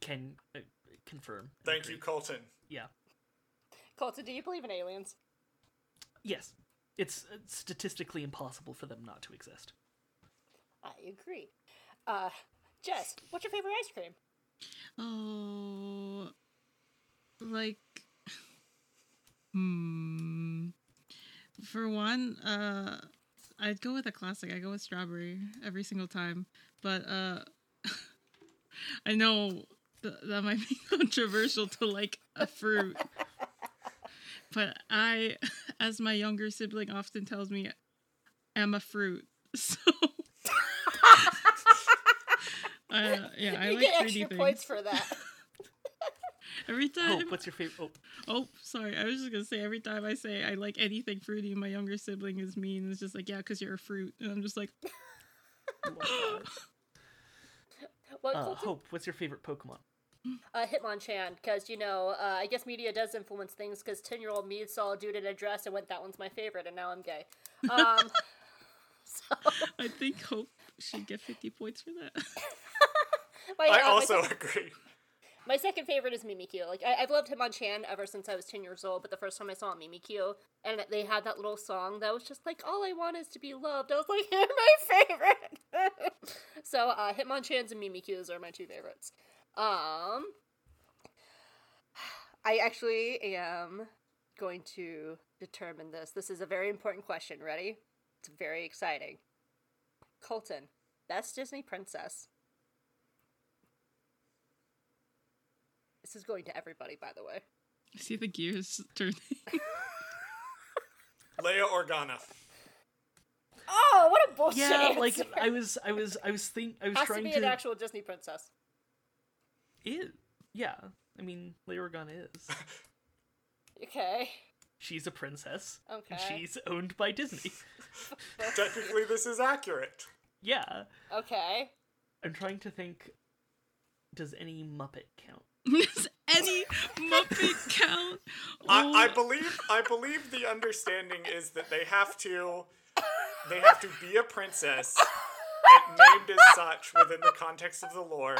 Can uh, confirm. Thank agree. you, Colton. Yeah. Colton, do you believe in aliens? Yes. It's uh, statistically impossible for them not to exist. I agree. Uh, Jess, what's your favorite ice cream? Oh, like, hmm. For one, uh, I'd go with a classic. I go with strawberry every single time. But uh, I know th- that might be controversial to like a fruit. but I, as my younger sibling often tells me, am a fruit. So. Uh, yeah, I you like get fruity extra things. points for that. Every time. Hope, what's your favorite? Oh, Oh, sorry. I was just gonna say every time I say I like anything fruity, my younger sibling is mean. and It's just like, yeah, because you're a fruit, and I'm just like, What, uh, Hope, what's your favorite Pokemon? uh, Hitmonchan, because you know, uh, I guess media does influence things. Because ten-year-old me saw a dude in a dress and went, "That one's my favorite," and now I'm gay. Um, so I think Hope should get 50 points for that. my, I uh, also sec- agree. my second favorite is Mimikyu. Like I, I've loved Hitmonchan ever since I was ten years old. But the first time I saw Mimikyu, and they had that little song that was just like, "All I want is to be loved." I was like, "You're my favorite." so uh, Hitmonchans and Mimikyus are my two favorites. Um, I actually am going to determine this. This is a very important question. Ready? It's very exciting. Colton, best Disney princess. This is going to everybody, by the way. I see the gears turning. Leia Organa. Oh, what a bullshit Yeah, answer. like I was, I was, I was think, I was Has to trying be to. an actual Disney princess. It, yeah. I mean, Leia Organa is. Okay. She's a princess. And Okay. she's owned by Disney. Technically, this is accurate. yeah. Okay. I'm trying to think. Does any Muppet count? Does any Muppet count? I, I Oh, believe I believe the understanding is that they have to they have to be a princess and named as such within the context of the lore,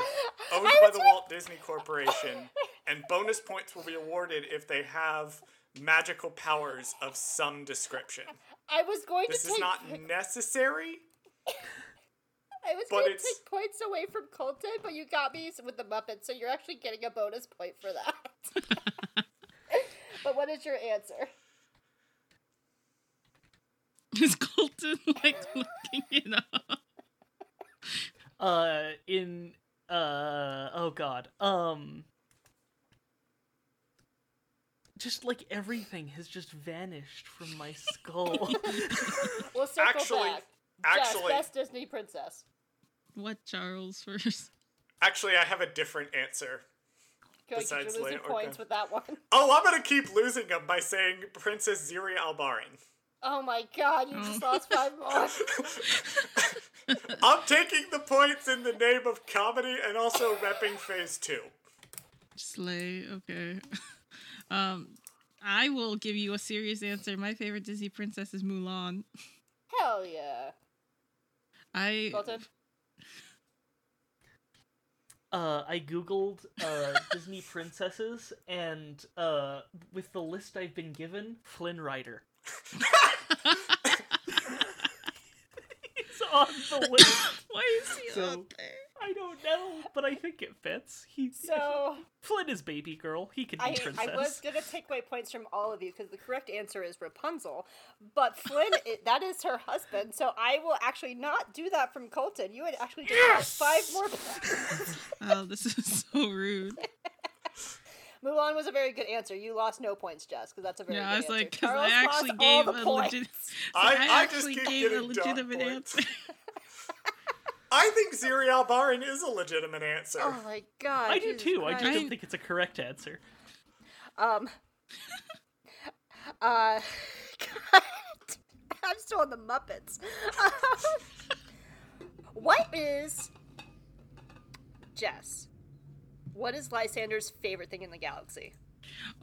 owned by the Walt Disney Corporation, and bonus points will be awarded if they have magical powers of some description. I was going This to This is take not necessary. I was but going to take points away from Colton, but you got me with the Muppets, so you're actually getting a bonus point for that. but what is your answer? is Colton like looking it up? Uh, in uh, oh god, um, just like everything has just vanished from my skull. We'll circle Actually- back. actually- Jess, best Disney princess. What Charles first? Actually, I have a different answer. Going to Besides you're losing Leia points with that one. Oh, I'm gonna keep losing them by saying Princess Xiri A'lbarin. Oh my god, you just lost five more. I'm taking the points in the name of comedy and also repping phase two. Slay. Okay. Um, I will give you a serious answer. My favorite Disney princess is Mulan. Hell yeah. I Colton? Uh, I googled uh Disney princesses, and uh, with the list I've been given, Flynn Rider. He's on the list. Why is he So- up there? I don't know, but I think it fits. He So Flynn is baby girl. He can be I, princess. I was gonna take away points from all of you because the correct answer is Rapunzel, but Flynn i that is her husband. So I will actually not do that from Colton. You would actually just get five more. points. Oh, this is so rude. Mulan was a very good answer. You lost no points, Jess, because that's a very yeah, good I was answer. like, because I actually gave a points. legit. I- I, I actually gave a legitimate answer. I think Xiri A'lbarin is a legitimate answer. Oh my god. I do Jesus too. I just don't think it's a correct answer. Um. uh. God, I'm still on the Muppets. what is Jess? What is Lysander's favorite thing in the galaxy?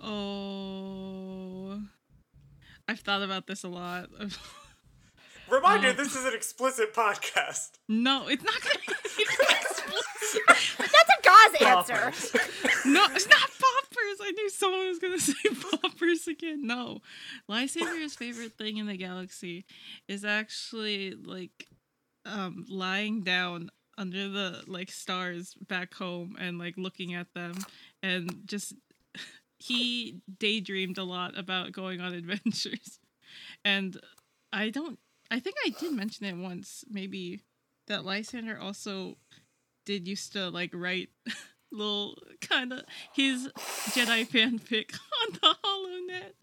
Oh, I've thought about this a lot. Reminder: Um, this is an explicit podcast. no, it's not gonna be explicit. That's a Gauze answer. No, it's not poppers. I knew someone was gonna say poppers again. No, Lysander's favorite thing in the galaxy is actually like um lying down under the like stars back home and like looking at them and just he daydreamed a lot about going on adventures and i don't i think i did mention it once maybe that lysander also did used to like write little kind of his Jedi fanfic on the HoloNet.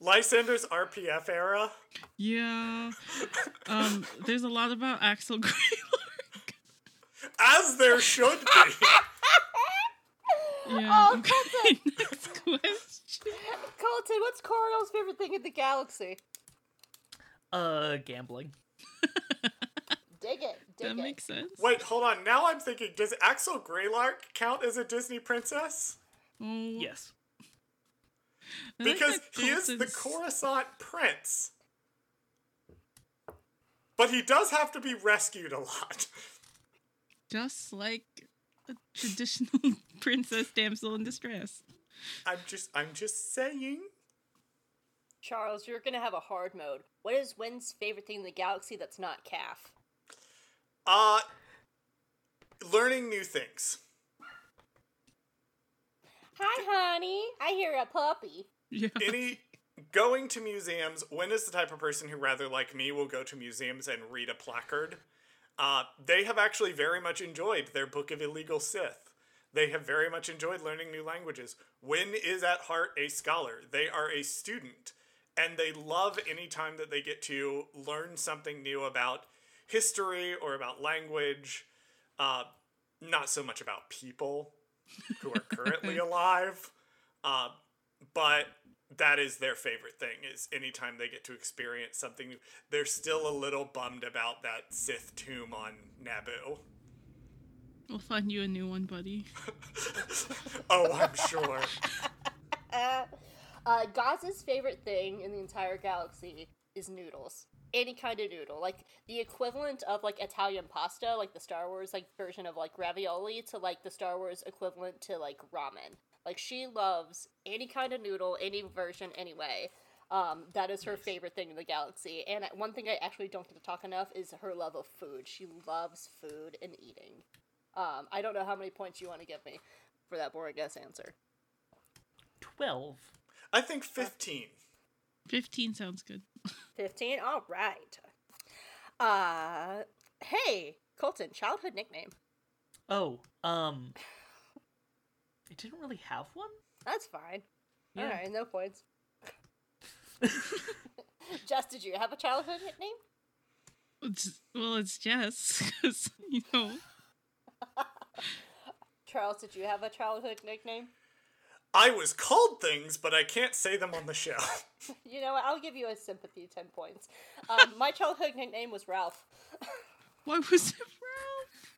Lysander's RPF era. Yeah. Um, there's a lot about Axel Greylark. As there should be. Yeah. Oh, okay. Next question. Colton, what's Coriel's favorite thing in the galaxy? Uh, gambling. Dig it. Dig That it. makes sense. Wait, hold on. Now I'm thinking, does Axel Greylark count as a Disney princess? Oh, Yes. Because he is the Colton's- Coruscant prince. But he does have to be rescued a lot. Just like a traditional princess damsel in distress. I'm just I'm just saying. Charles, you're gonna have a hard mode. What is Wynn's favorite thing in the galaxy that's not calf? Uh learning new things. Hi, honey. I hear a puppy. Yeah. Any going to museums, Wynn is the type of person who rather like me will go to museums and read a placard. Uh, they have actually very much enjoyed their Book of Illegal Sith. They have very much enjoyed learning new languages. Wynn is at heart a scholar. They are a student. And they love any time that they get to learn something new about history or about language. Uh, not so much about people who are currently alive. Uh, but that is their favorite thing is anytime they get to experience something new. They're still a little bummed about that Sith tomb on Naboo. We'll find you a new one, buddy. Oh, I'm sure. Uh, Gaz's favorite thing in the entire galaxy is noodles. Any kind of noodle, like the equivalent of like Italian pasta, like the Star Wars like version of like ravioli, to like the Star Wars equivalent to like ramen. Like she loves any kind of noodle, any version, anyway. Um, that is her favorite thing in the galaxy. And one thing I actually don't get to talk enough is her love of food. She loves food and eating. Um, I don't know how many points you want to give me for that boring guess answer. 12. I think 15. 15 sounds good. 15 all right uh hey colton childhood nickname Oh, um. I didn't really have one? that's fine Yeah. all right no points jess did you have a childhood nickname It's, well, it's Jess, because, you know, charles did you have a childhood nickname I was called things, but I can't say them on the show. you know what? I'll give you a sympathy 10 points. Um, my childhood nickname was ralph. Why was it Ralph?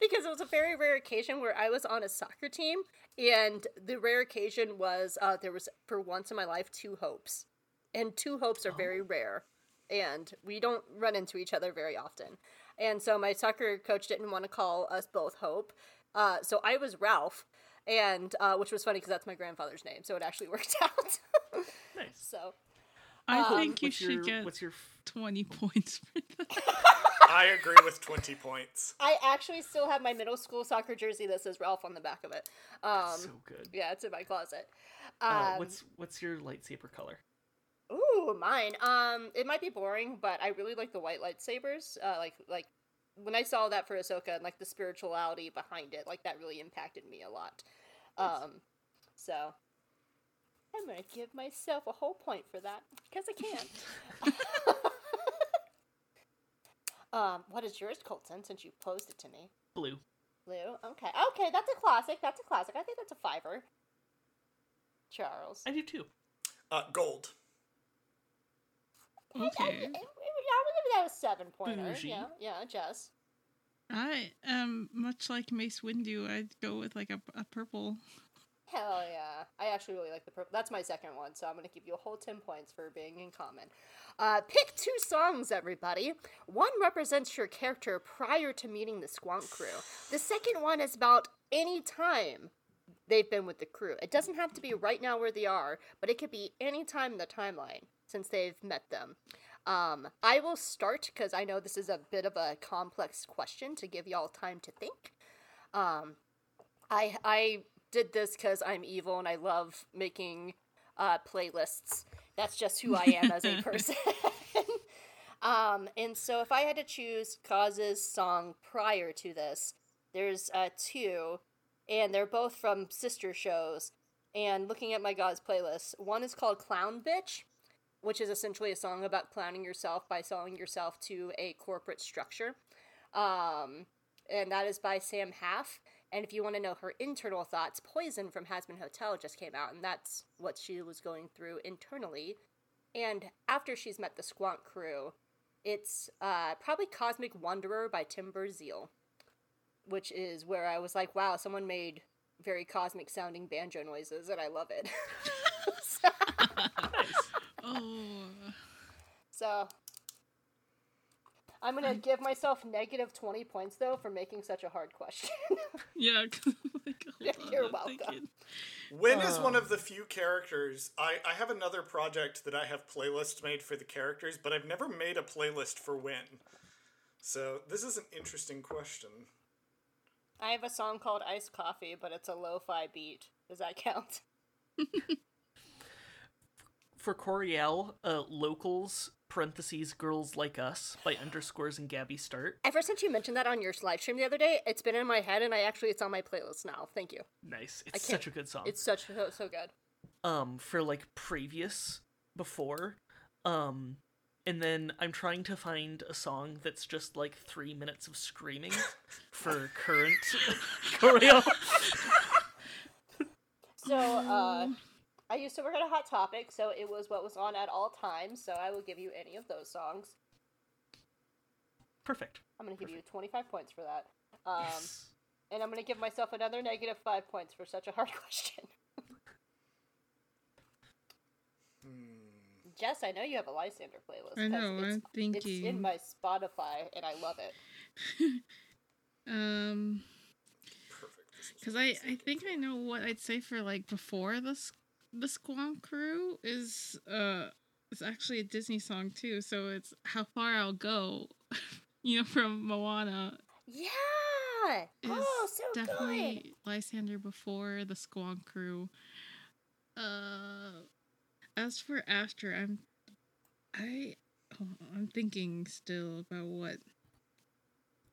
because it was a very rare occasion where I was on a soccer team, and the rare occasion was uh, there was for once in my life two hopes, and two hopes are very rare, and we don't run into each other very often, and so my soccer coach didn't want to call us both Hope, uh, so I was Ralph, and uh, which was funny because that's my grandfather's name, so it actually worked out. Nice. so I Um, think you should your, get What's your. f- 20 points for that. I agree with 20 points. I actually still have my middle school soccer jersey that says Ralph on the back of it. Um, so good. yeah, it's in my closet. Uh, Um, what's what's your lightsaber color? Ooh, mine. Um, it might be boring, but I really like the white lightsabers. Uh, like like when I saw that for Ahsoka and like the spirituality behind it, like that really impacted me a lot. Um, so I'm gonna give myself a whole point for that because I can. Um, what is yours, Colton? Since you posed it to me, Blue. Blue. Okay, okay, that's a classic. That's a classic. I think that's a fiver. Charles. I do too. Uh, gold. I, I, Okay. I, I would that a seven pointer. Bougie. Yeah, yeah, Jess. I am much like Mace Windu. I'd go with like a, a purple. Hell yeah. I actually really like the purple. That's my second one, so I'm going to give you a whole 10 points for being in common. Uh, pick two songs, everybody. One represents your character prior to meeting the Squonk crew. The second one is about any time they've been with the crew. It doesn't have to be right now where they are, but it could be any time in the timeline since they've met them. Um, I will start because I know this is a bit of a complex question to give y'all time to think. Um, I I did this because I'm evil and I love making uh, playlists. That's just who I am as a person. um, and so if I had to choose Cause's song prior to this, there's uh, two, and they're both from sister shows. And looking at my God's playlist, one is called Clown Bitch, which is essentially a song about clowning yourself by selling yourself to a corporate structure. Um, and that is by Sam Haft. And if you want to know her internal thoughts, Poison from Hazbin Hotel just came out, and that's what she was going through internally. And after she's met the Squonk crew, it's uh, probably Cosmic Wanderer by Timber Zeal, which is where I was like, wow, someone made very cosmic sounding banjo noises, and I love it. so, Oh, so I'm gonna give myself negative 20 points though for making such a hard question. yeah. 'cause, like, hold You're I'm welcome. thinking. Win is one Uh. of the few characters. I, I have another project that I have playlists made for the characters, but I've never made a playlist for Win. So this is an interesting question. I have a song called Iced Coffee, but it's a lo-fi beat. Does that count? For Coriel, uh, locals, parentheses, girls like us, by underscores and Gabby Start. Ever since you mentioned that on your live stream the other day, it's been in my head, and I actually it's on my playlist now. Thank you. Nice. It's such a good song. It's such so, so good. um for like previous before um and then i'm trying to find a song that's just like three minutes of screaming for current Coriel So, uh, I used to work at a Hot Topic, so it was what was on at all times. So I will give you any of those songs. perfect I'm gonna give you 25 points for that. Um, yes. and I'm gonna give myself another negative five points for such a hard question. Jess, I know you have a Lysander playlist. I know, It's, I'm It's in my Spotify, and I love it. Um, Perfect. Because I I think I know what I'd say for like before the s- the Squonk crew is uh it's actually a Disney song too. So it's how far I'll go, you know, from Moana. Yeah. Is oh, so good. definitely Lysander before the Squonk crew. Uh, as for after, I'm I oh, I'm thinking still about what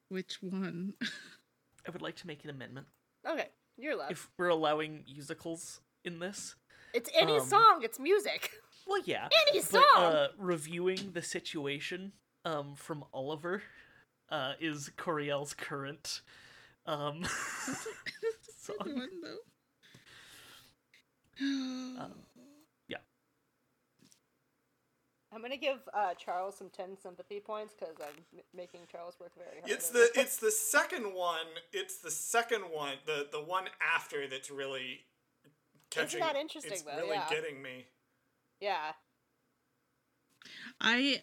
which one. i would like to make an amendment Okay, you're allowed. if we're allowing musicals in this it's any um, song. It's music. well yeah Any but song. uh reviewing the situation um from oliver uh is coriel's current um That's a song. one though. Um, yeah I'm gonna give uh, Charles some ten sympathy points because I'm m- making Charles work very hard. It's the it's the second one. It's the second one. The the one after that's really catching. that interesting, It's though? really Yeah. getting me. yeah. I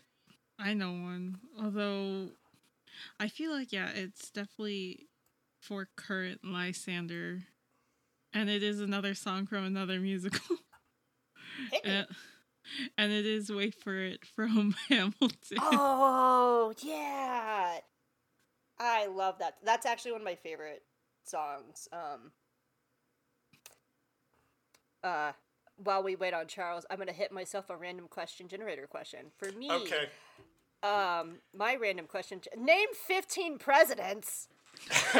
I know one. Although I feel like yeah, it's definitely for current Lysander. And it is another song from another musical. Hit and, and it is Wait for It from Hamilton. oh yeah, I love that. That's actually one of my favorite songs. Um. Uh, while we wait on Charles, I'm gonna hit myself a random question generator question for me. Okay. Um, my random question: Name 15 presidents.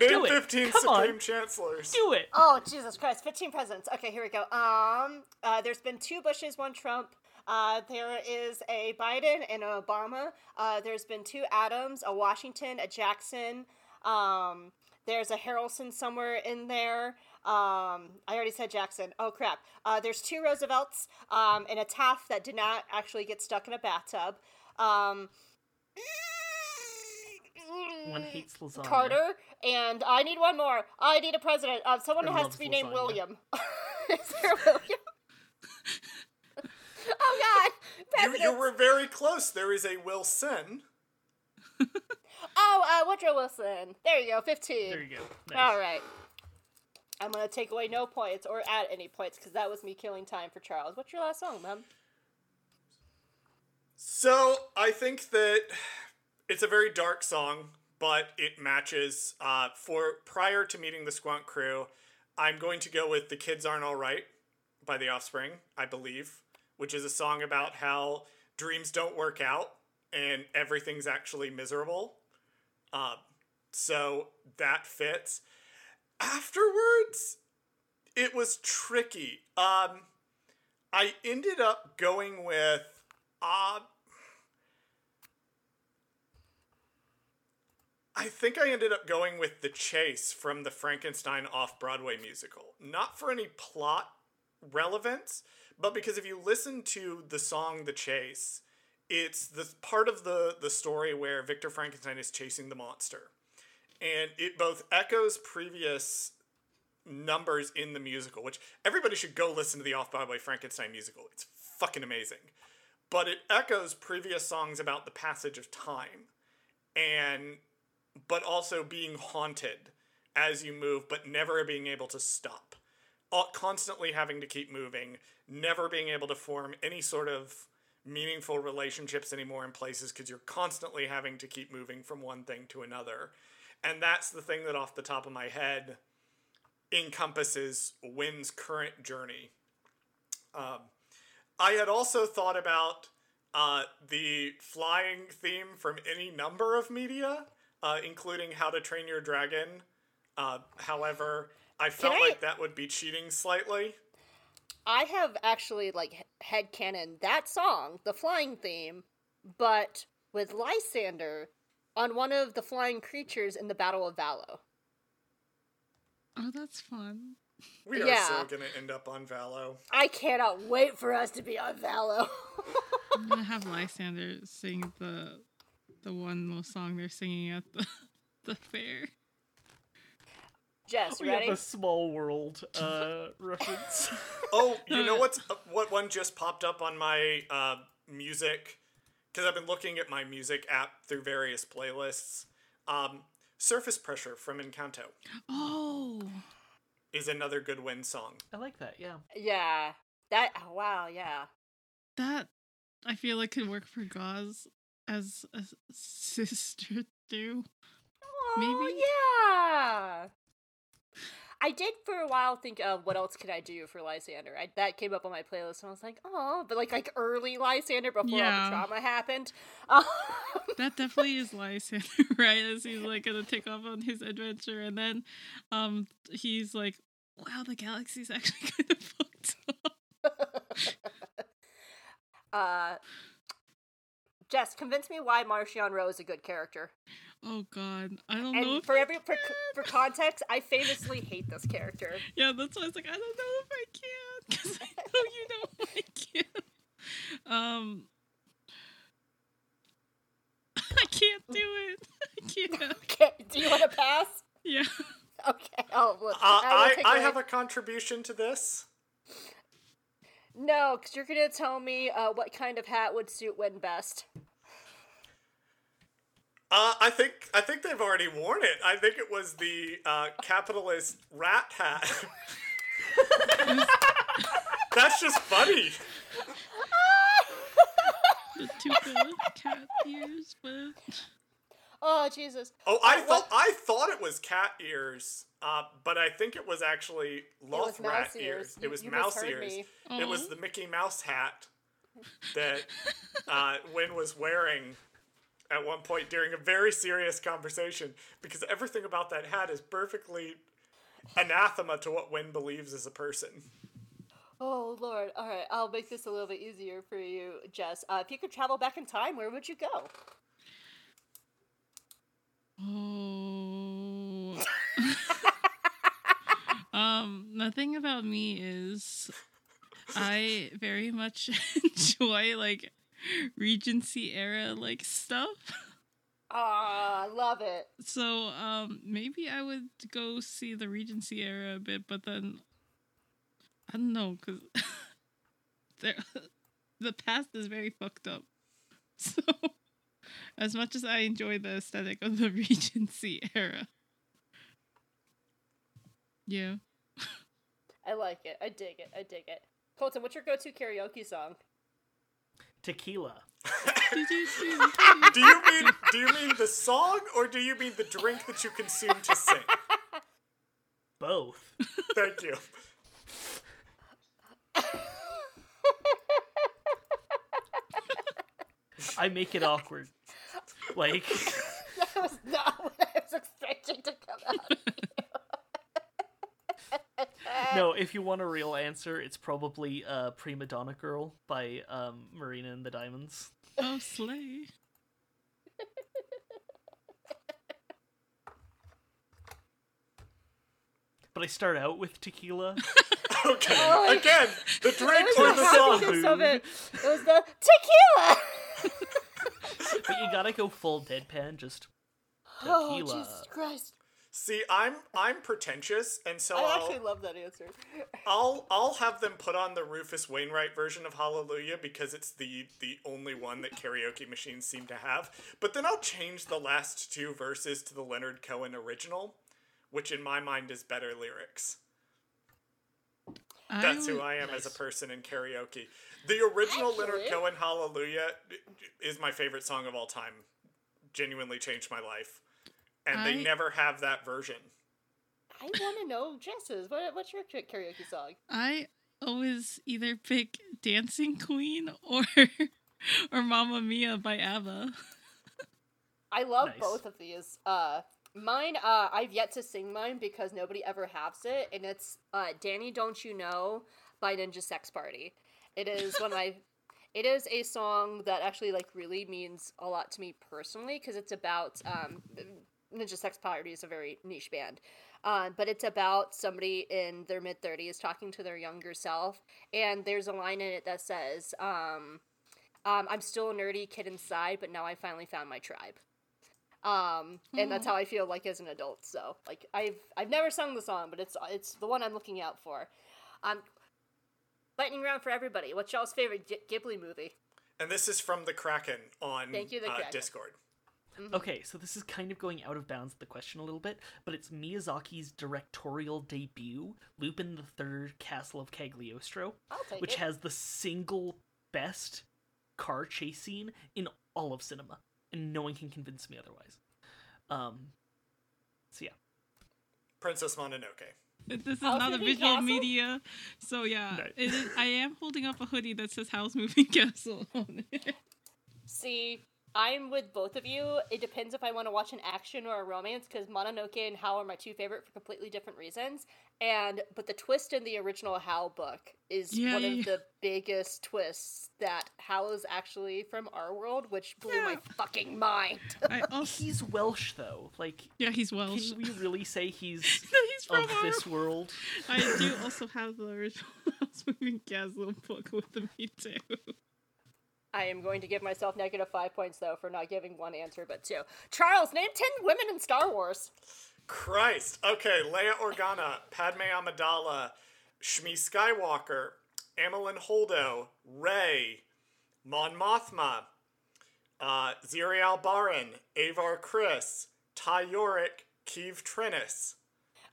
Name it. 15 Come on. Supreme Chancellors. do it Oh Jesus Christ! Fifteen presidents. Okay, here we go. Um, uh, there's been two Bushes, one Trump. Uh, there is a Biden and an Obama. Uh, there's been two Adams, a Washington, a Jackson. Um, there's a Harrelson somewhere in there. Um, I already said Jackson. Oh crap. Uh, there's two Roosevelts um, and a Taft that did not actually get stuck in a bathtub. Um, One hates lasagna. Carter, and I need one more. I need a president. Uh, someone I has to be named lasagna. William. Is there William? oh God, You, you were very close. There is a Wilson. Oh, uh, Woodrow Wilson. There you go, fifteen. There you go. Nice. All right. I'm gonna take away no points or add any points because that was me killing time for Charles. What's your last song, Mom? So I think that it's a very dark song, but it matches. Uh, for prior to meeting the Squonk Crew, I'm going to go with "The Kids Aren't All Right" by The Offspring, I believe, which is a song about how dreams don't work out and everything's actually miserable. Uh, so that fits. Afterwards, it was tricky. Um, I ended up going with uh, I think I ended up going with The Chase from the Frankenstein off Broadway musical. Not for any plot relevance, but because if you listen to the song The Chase, it's the part of the, the story where Victor Frankenstein is chasing the monster. And it both echoes previous numbers in the musical, which everybody should go listen to the off Broadway Frankenstein musical. It's fucking amazing. But it echoes previous songs about the passage of time and but also being haunted as you move, but never being able to stop. Constantly having to keep moving, never being able to form any sort of meaningful relationships anymore in places because you're constantly having to keep moving from one thing to another. And that's the thing that, off the top of my head, encompasses Wynn's current journey. Um, I had also thought about uh, the flying theme from any number of media, uh, including How to Train Your Dragon. Uh, however, I felt I- like that would be cheating slightly. I have actually like head headcanon that song, the flying theme, but with Lysander on one of the flying creatures in the Battle of Valo. Oh, that's fun. We are Yeah. so gonna end up on Valo. I cannot wait for us to be on Valo. I'm gonna have Lysander sing the the one little song they're singing at the the fair. Jess, We ready? have a small world uh, reference. Oh, you know what's uh, what one just popped up on my uh, music because I've been looking at my music app through various playlists. Um, Surface Pressure from Encanto Oh, is another good win song. I like that. Yeah. Yeah. That oh, wow, yeah. that I feel like could work for Gauze as a sister too. Oh, Maybe? yeah. I did for a while think of what else could I do for Lysander. I, that came up on my playlist, and I was like, oh, but like like early Lysander before all the trauma happened. Um, That definitely is Lysander, right? As he's like gonna take off on his adventure, and then um he's like, "Wow, the galaxy's actually kind of fucked up." uh, Jess, convince me why Marchion Ro is a good character. Oh God, I don't know. And If for every for, for context, I famously hate this character. yeah, that's why I was like, I don't know if I can, because I know you know I can. Um, I can't do it. I can't. Okay, do you want to pass? Yeah. Okay. Oh, look. Uh, I, I, I have a contribution to this. No, because you're gonna tell me uh, what kind of hat would suit Win best. Uh, I think I think they've already worn it. I think it was the uh, capitalist rat hat. That's just funny. The Tuca cat ears, but Oh Jesus! Oh, I Uh, thought I thought it was cat ears, uh, but I think it was actually was rat mouse ears. ears. It was you mouse misheard ears. me. It was the Mickey Mouse hat that uh, Win was wearing at one point during a very serious conversation because everything about that hat is perfectly anathema to what Win believes as a person. Oh Lord! All right, I'll make this a little bit easier for you, Jess. Uh, if you could travel back in time, where would you go? Oh. um, the thing about me is I very much enjoy like Regency era like stuff. Ah, I love it. So um maybe I would go see the Regency era a bit, but then I don't know because there, the past is very fucked up. So as much as I enjoy the aesthetic of the Regency era, yeah. I like it. I dig it. I dig it. Colton, what's your go-to karaoke song? Tequila. do you mean do you mean the song or do you mean the drink that you consume to sing? Both. Thank you. I make it awkward. Like That was not what I was expecting to come out. no, if you want a real answer, it's probably uh Prima Donna Girl by um Marina and the Diamonds. Oh, slay. But I start out with tequila. Okay. Oh Again, the It drink or the the song. happiness of it. It was the tequila. but you gotta go full deadpan, just tequila. Oh Jesus Christ! See, I'm I'm pretentious, and so I I'll, actually love that answer. I'll I'll have them put on the Rufus Wainwright version of Hallelujah because it's the the only one that karaoke machines seem to have. But then I'll change the last two verses to the Leonard Cohen original, which in my mind is better lyrics. That's who I am as a person in karaoke. The original Leonard Cohen Hallelujah is my favorite song of all time. Genuinely changed my life. And they never have that version. I want to know Jess's. What, what's your k- karaoke song? I always either pick Dancing Queen or or Mamma Mia by ABBA. I love Nice. both of these. Uh, mine, uh, I've yet to sing mine because nobody ever has it, and it's uh, "Danny, Don't You Know" by Ninja Sex Party. It is one of my. It is a song that actually like really means a lot to me personally because it's about um, Ninja Sex Party is a very niche band. Uh, but it's about somebody in their mid 30s talking to their younger self. And there's a line in it that says, um, um, I'm still a nerdy kid inside, but now I finally found my tribe. Um, and that's how I feel like as an adult. So, like, I've I've never sung the song, but it's it's the one I'm looking out for. Um, lightning round for everybody. What's y'all's favorite G- Ghibli movie? And this is from the Kraken on Thank you, the uh, Kraken. Discord. Okay, so this is kind of going out of bounds of the question a little bit, but it's Miyazaki's directorial debut, Lupin the Third: Castle of Cagliostro, I'll take which it. has the single best car chase scene in all of cinema, and no one can convince me otherwise. Um, so yeah, Princess Mononoke. This is Howl's not a visual Castle? media, so yeah, No. it is, I am holding up a hoodie that says "Howl's Moving Castle" on it. See, I'm with both of you. It depends if I want to watch an action or a romance because Mononoke and Howl are my two favorite for completely different reasons. And but the twist in the original Howl book is Yeah, one yeah, of the biggest twists that Howl is actually from our world, which blew my fucking mind. I also, he's Welsh though. Like, yeah, he's Welsh. can we really say he's No, he's from of our this world? I do also have the original Howl's Moving Castle book with me too. I am going to give myself negative five points though for not giving one answer but two. Charles, name ten women in Star Wars. Christ. Okay, Leia Organa, Padme Amidala, Shmi Skywalker, Amilyn Holdo, Rey, Mon Mothma, uh, Xiri A'lbarin, Avar Kriss, Ty Yorrick, Keeve Trennis.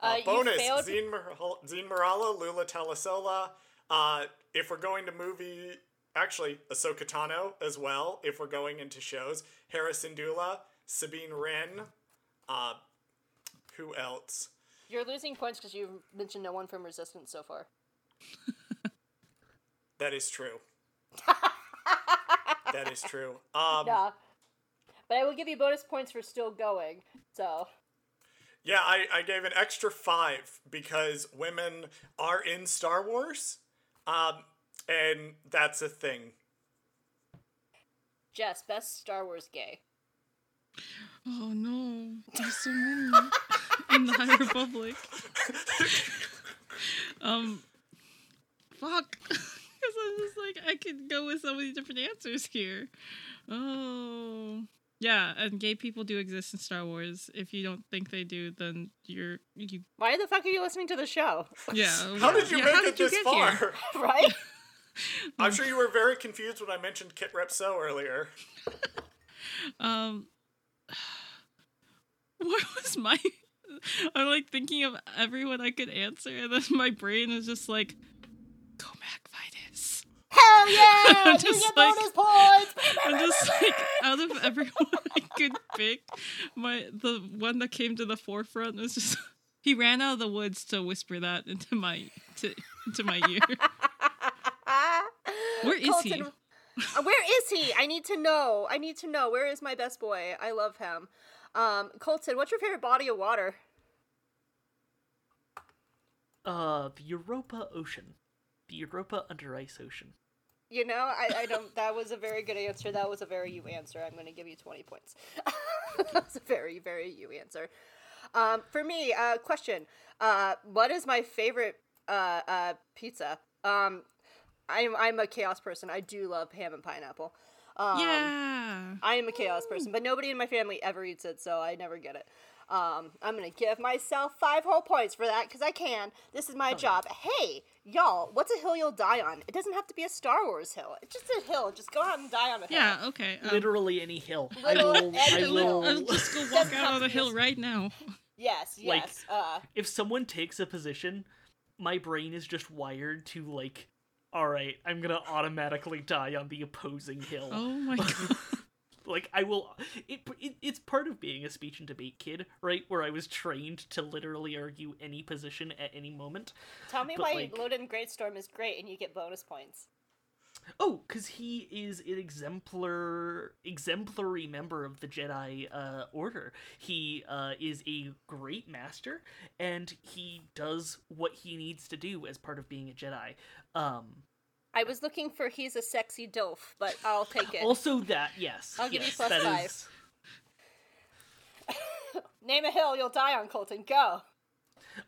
Uh, Uh, bonus, failed- Zeen, Mar- Zeen Mrala, Lula Talisola. Uh, if we're going to movie, actually, Ahsoka Tano as well, if we're going into shows, Hera Syndulla, Sabine Wren, uh, who else? You're losing points because you've mentioned no one from Resistance so far. That is true. that is true. Um, Nah. But I will give you bonus points for still going. So Yeah, I, I gave an extra five because women are in Star Wars, Um, and that's a thing. Jess, best Star Wars gay. Oh no, there's so many in the High Republic. um, fuck. Because I'm just like, I could go with so many different answers here. Oh, yeah, and gay people do exist in Star Wars. If you don't think they do, then you're you. Why the fuck are you listening to the show? Yeah. How did you yeah, make how it did you this get here? far? right? I'm sure you were very confused when I mentioned Kit Repso earlier. Um, what was my? I'm like thinking of everyone I could answer, and then my brain is just like, Cohmac Vitus. Hell yeah! I'm you just get like- bonus points! I'm just like, out of everyone I could pick, my the one that came to the forefront was just he ran out of the woods to whisper that into my to into my ear. Where is he? Colton, uh, where is he? I need to know. I need to know. Where is my best boy? I love him. Um, Colton, what's your favorite body of water? Uh, the Europa Ocean. The Europa Under Ice Ocean. You know, I, I don't. That was a very good answer. That was a very you answer. I'm going to give you 20 points. that was a very, very you answer. Um, for me, uh, question: uh, What is my favorite uh, uh, pizza? Um, I'm I'm a chaos person. I do love ham and pineapple. Um, yeah. I am a chaos person, but nobody in my family ever eats it, so I never get it. Um, I'm gonna give myself five whole points for that because I can. This is my job. Hey, y'all, what's a hill you'll die on? It doesn't have to be a Star Wars hill. It's just a hill. Just go out and die on a hill. Yeah. Okay. um, Literally any hill. I Literal- will. I any hill. I'll just go walk out on the to be hill right now. Yes. Like- Yes. uh, If someone takes a position, my brain is just wired to like. All right, I'm gonna automatically die on the opposing hill. Oh my god. like I will. It, it it's part of being a speech and debate kid, right? Where I was trained to literally argue any position at any moment. tell me But, why like- Loden Greatstorm is great and you get bonus points. Oh, because he is an exemplar, exemplary member of the Jedi uh, Order. He uh, is a great master, and he does what he needs to do as part of being a Jedi. Um, I was looking for he's a sexy dof, but I'll take it. also, that yes, I'll give you yes, plus that five. is- Name a hill you'll die on, Colton. Go.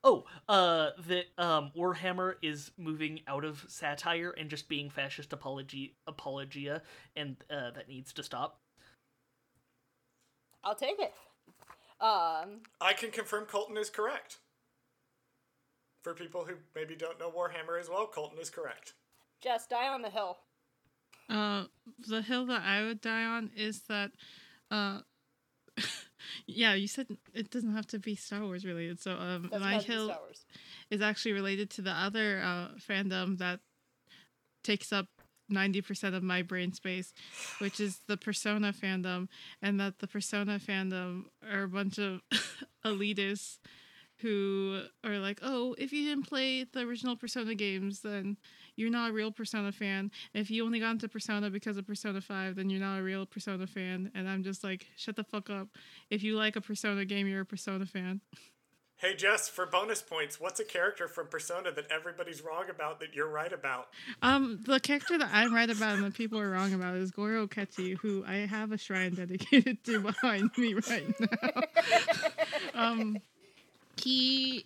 Oh, uh, that um, Warhammer is moving out of satire and just being fascist apology apologia, and uh, that needs to stop. I'll take it. Um, I can confirm Colton is correct. For people who maybe don't know Warhammer as well, Colton is correct. Jess, die on the hill. Uh, the hill that I would die on is that, uh, yeah, you said it doesn't have to be Star Wars related. So, um, That's my hill is actually related to the other uh, fandom that takes up 90% of my brain space, which is the Persona fandom. And that the Persona fandom are a bunch of elitists who are like, oh, if you didn't play the original Persona games, then you're not a real Persona fan. If you only got into Persona because of Persona 5, then you're not a real Persona fan. And I'm just like, shut the fuck up. If you like a Persona game, you're a Persona fan. Hey Jess, for bonus points, what's a character from Persona that everybody's wrong about that you're right about? Um, the character that I'm right about and that people are wrong about is Goro Akechi, who I have a shrine dedicated to behind me right now. um, he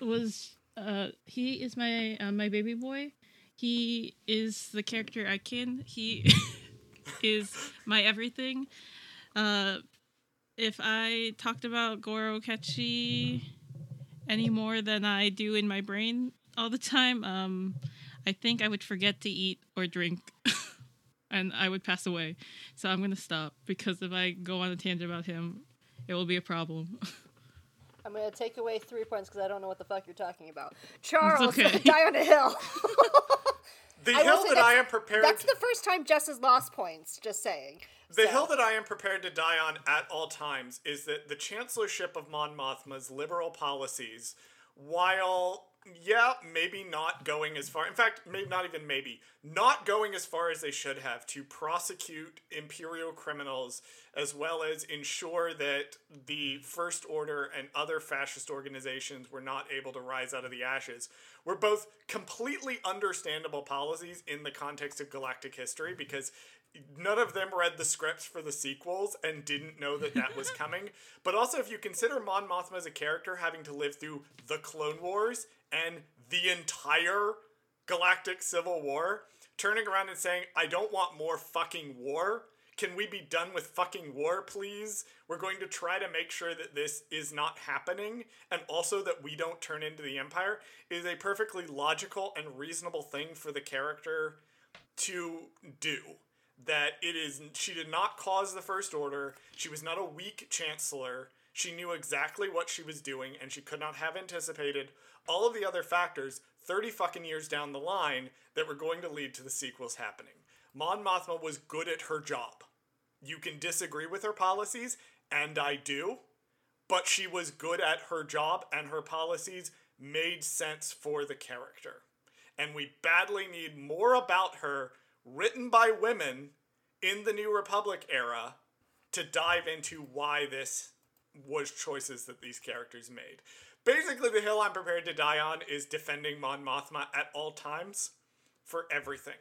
was uh he is my uh, my baby boy. He is the character I can. He is my everything. Uh, if I talked about Goro Akechi any more than I do in my brain all the time, um, I think I would forget to eat or drink and I would pass away. So I'm going to stop because if I go on a tangent about him, it will be a problem. I'm gonna take away three points because I don't know what the fuck you're talking about. Charles, okay. die on a hill. The I hill that I am prepared That's the first time Jess has lost points. Just saying. The So- hill that I am prepared to die on at all times is that the Chancellorship of Mon Mothma's liberal policies, while yeah, maybe not going as far. In fact, maybe not even maybe not going as far as they should have to prosecute imperial criminals as well as ensure that the First Order and other fascist organizations were not able to rise out of the ashes were both completely understandable policies in the context of galactic history because none of them read the scripts for the sequels and didn't know that that was coming. But also, if you consider Mon Mothma as a character having to live through the Clone Wars and the entire Galactic Civil War, turning around and saying, I don't want more fucking war. Can we be done with fucking war, please? We're going to try to make sure that this is not happening and also that we don't turn into the Empire is a perfectly logical and reasonable thing for the character to do that it is she did not cause the first order she was not a weak chancellor she knew exactly what she was doing and she could not have anticipated all of the other factors 30 fucking years down the line that were going to lead to the sequels happening. Mon mothma was good at her job. You can disagree with her policies and i do but she was good at her job and her policies made sense for the character. And we badly need more about her written by women in the New Republic era to dive into why this was choices that these characters made. Basically, the hill I'm prepared to die on is defending Mon Mothma at all times for everything.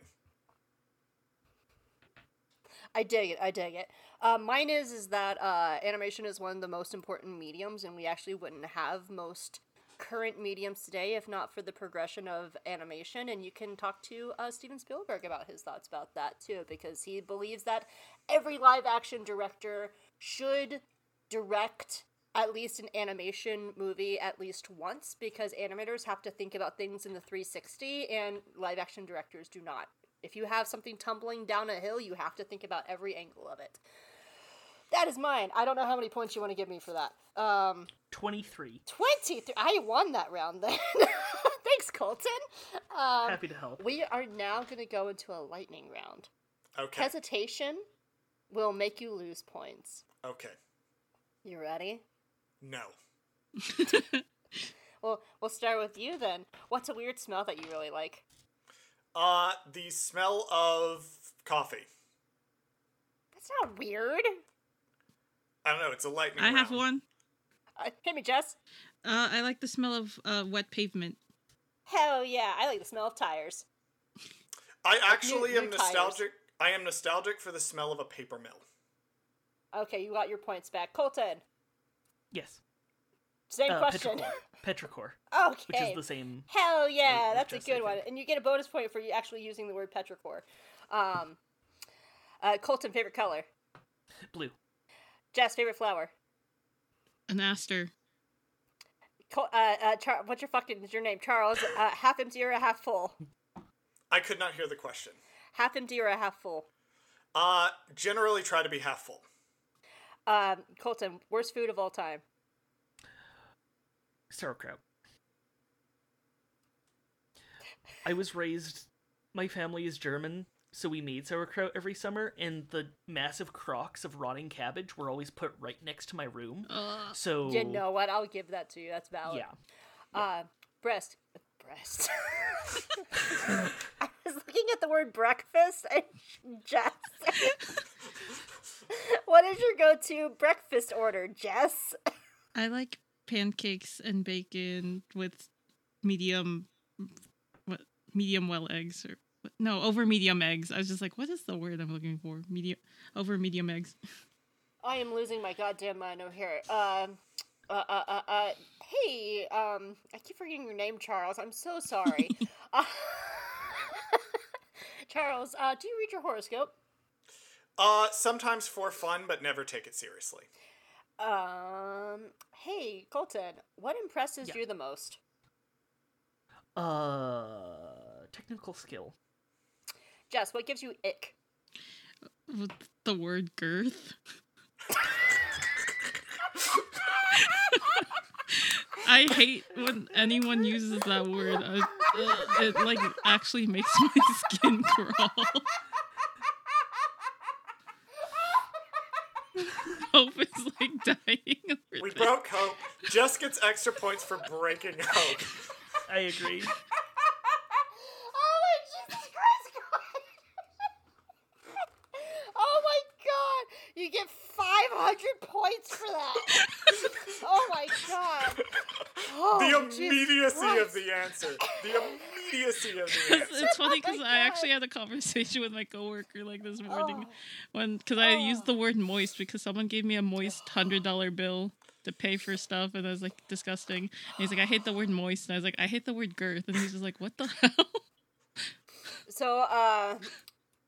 I dig it. I dig it. Uh, mine is is that uh, animation is one of the most important mediums, and we actually wouldn't have most current mediums today if not for the progression of animation. And you can talk to uh, Steven Spielberg about his thoughts about that too, because he believes that every live action director should direct at least an animation movie at least once because animators have to think about things in the 360 and live action directors do not. If you have something tumbling down a hill, you have to think about every angle of it. That is mine. I don't know how many points you want to give me for that. Um, 23. 23. I won that round then. Thanks, Colton. Um, Happy to help. we are now going to go into a lightning round. Okay. Hesitation will make you lose points. Okay. You ready? No. Well, we'll start with you then. What's a weird smell that you really like? Uh, the smell of coffee. That's not weird. I don't know. It's a lightning. I have round. one. Uh, hit me, Jess. Uh, I like the smell of uh, wet pavement. Hell yeah, I like the smell of tires. I actually new am tires. nostalgic. I am nostalgic for the smell of a paper mill. Okay, you got your points back. Colton, Yes. same Uh, question. Petrichor. Petrichor, which is the same. Hell yeah, as that's a good one. And you get a bonus point for you actually using the word petrichor. Um, uh, Colton, favorite color. Blue. Jess, favorite flower. An aster. Col- uh, uh, Char- what's your fucking is your name? Charles. Uh, half empty or a half full? I could not hear the question. Half empty or a half full? Uh, generally try to be half full. Um, Colton, worst food of all time. Sauerkraut. I was raised. My family is German, so we made sauerkraut every summer, and the massive crocks of rotting cabbage were always put right next to my room. Uh, So You know what? I'll give that to you. That's valid. yeah, Uh, breast. Breast. I was looking at the word breakfast and Jess. what is your go-to breakfast order, Jess? I like pancakes and bacon with medium, what medium well eggs or no over medium eggs. I was just like, what is the word I'm looking for? Medium over medium eggs. I am losing my goddamn mind over here. Um, uh, uh, uh, uh, hey, um, I keep forgetting your name, Charles. I'm so sorry. uh, Charles, uh, do you read your horoscope? Uh, sometimes for fun, but never take it seriously. Um, hey, Colton, what impresses Yeah. you the most? uh, technical skill. Jess, what gives you ick? With the word girth. I hate when anyone uses that word. I, uh, it like actually makes my skin crawl. Hope is like dying. over We there. broke hope. Just gets extra points for breaking hope. I agree. oh my Jesus Christ! oh my God! You get five hundred points for that. oh my God! Oh, the immediacy of the answer. The immediacy of the It's, answer. it's funny Oh because I actually had a conversation with my coworker like this morning Oh. when because I used Oh. the word moist because someone gave me a moist hundred dollar bill to pay for stuff and I was like disgusting. And he's like, I hate the word moist, and I was like, I hate the word girth, and he's just like, What the hell? So, uh,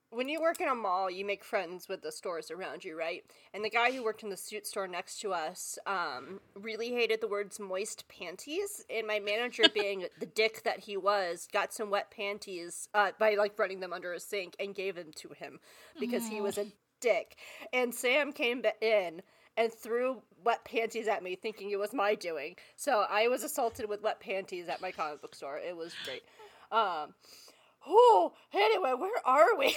when you work in a mall, you make friends with the stores around you, right? And the guy who worked in the suit store next to us um, really hated the words moist panties. And my manager, being the dick that he was, got some wet panties uh, by like running them under a sink and gave them to him because he was a dick. And Sam came in and threw wet panties at me, thinking it was my doing. So I was assaulted with wet panties at my comic book store. It was great. Um, Oh, anyway, where are we?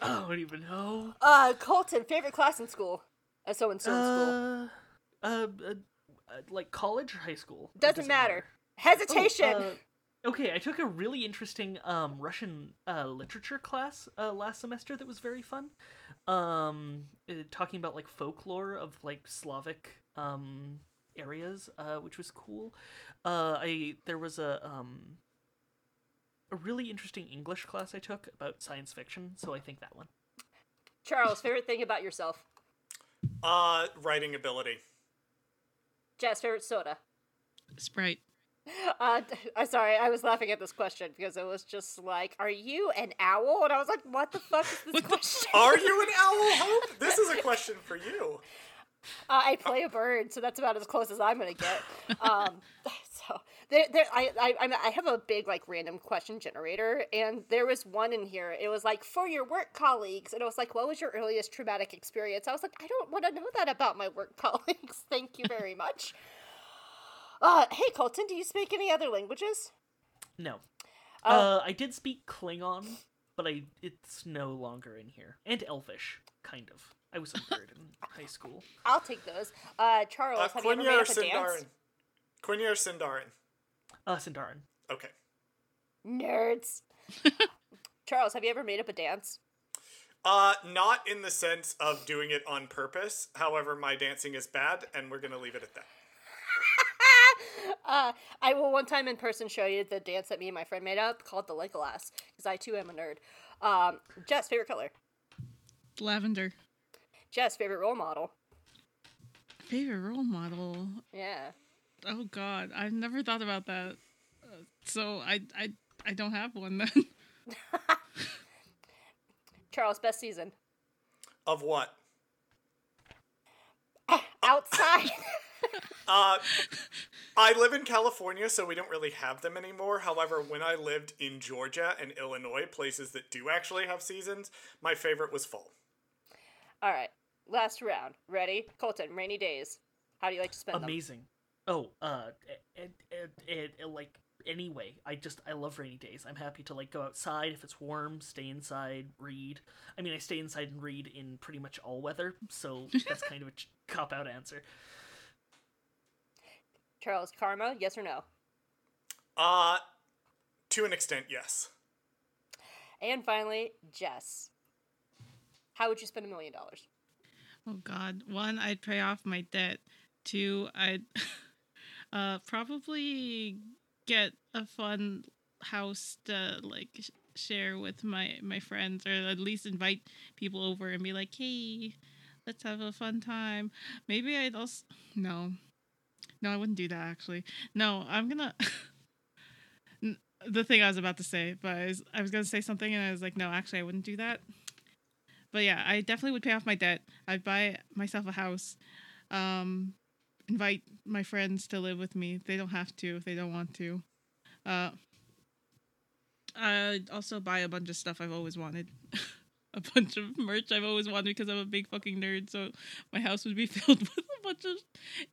I don't even know. uh, Colton, favorite class in school? As so and so in school. Uh, uh, uh, uh, like college or high school? It Doesn't matter. Hesitation. Oh, uh, okay, I took a really interesting um, Russian uh, literature class uh, last semester that was very fun. Um, uh, talking about like folklore of like Slavic um, areas, uh, which was cool. Uh, I there was a um, a really interesting English class I took about science fiction, so I think that one. Charles, favorite thing about yourself? Uh, writing ability. Jess, favorite soda? Sprite. Uh, d- I'm sorry, I was laughing at this question because it was just like, "Are you an owl?" And I was like, "What the fuck is this question?" Are you an owl, Hope? This is a question for you. Uh, I play a bird, so that's about as close as I'm gonna get. Um, so there, there, I, I, I'm- have a big like random question generator, and there was one in here. It was like for your work colleagues, and it was like, what was your earliest traumatic experience? I was like, I don't want to know that about my work colleagues. Thank you very much. Uh, hey Colton, do you speak any other languages? No. Oh. Uh, I did speak Klingon, but I it's no longer in here. And Elvish, kind of. I was a nerd in high school. I'll take those. Uh, Charles, Uh, have you ever Quenya made up a dance? Sindarin? Quenya or Sindarin? Uh, Sindarin. Okay. Nerds. Charles, have you ever made up a dance? Uh, not in the sense of doing it on purpose. However, my dancing is bad, and we're gonna leave it at that. Uh, I will one time in person show you the dance that me and my friend made up called the Legolas, because I too am a nerd. Um, Jess, favorite color? Lavender. Jess, favorite role model? Favorite role model. Yeah. Oh God, I've never thought about that. Uh, so I I I don't have one then. Charles, best season? Of what? Outside. Uh, I live in California, so we don't really have them anymore. However, when I lived in Georgia and Illinois, places that do actually have seasons, my favorite was fall. All right. Last round. Ready? Colton, rainy days. How do you like to spend them? Amazing. Oh, uh, and, and, and, and, like anyway, I just I love rainy days. I'm happy to like go outside if it's warm, stay inside, read. I mean, I stay inside and read in pretty much all weather, so that's kind of a cop out answer. Charles, karma, yes or no? Uh, to an extent, yes. And finally, Jess. How would you spend a million dollars? oh God, one I'd pay off my debt. Two I'd uh probably get a fun house to like share with my my friends or at least invite people over and be like, hey, let's have a fun time. Maybe I'd also no. No, I wouldn't do that actually. No, I'm gonna the thing I was about to say, but I was, I was gonna say something and I was like, no, actually I wouldn't do that. But yeah, I definitely would pay off my debt. I'd buy myself a house. Um invite my friends to live with me. They don't have to if they don't want to. Uh I'd also buy a bunch of stuff I've always wanted. a bunch of merch I've always wanted because I'm a big fucking nerd. So my house would be filled with a bunch of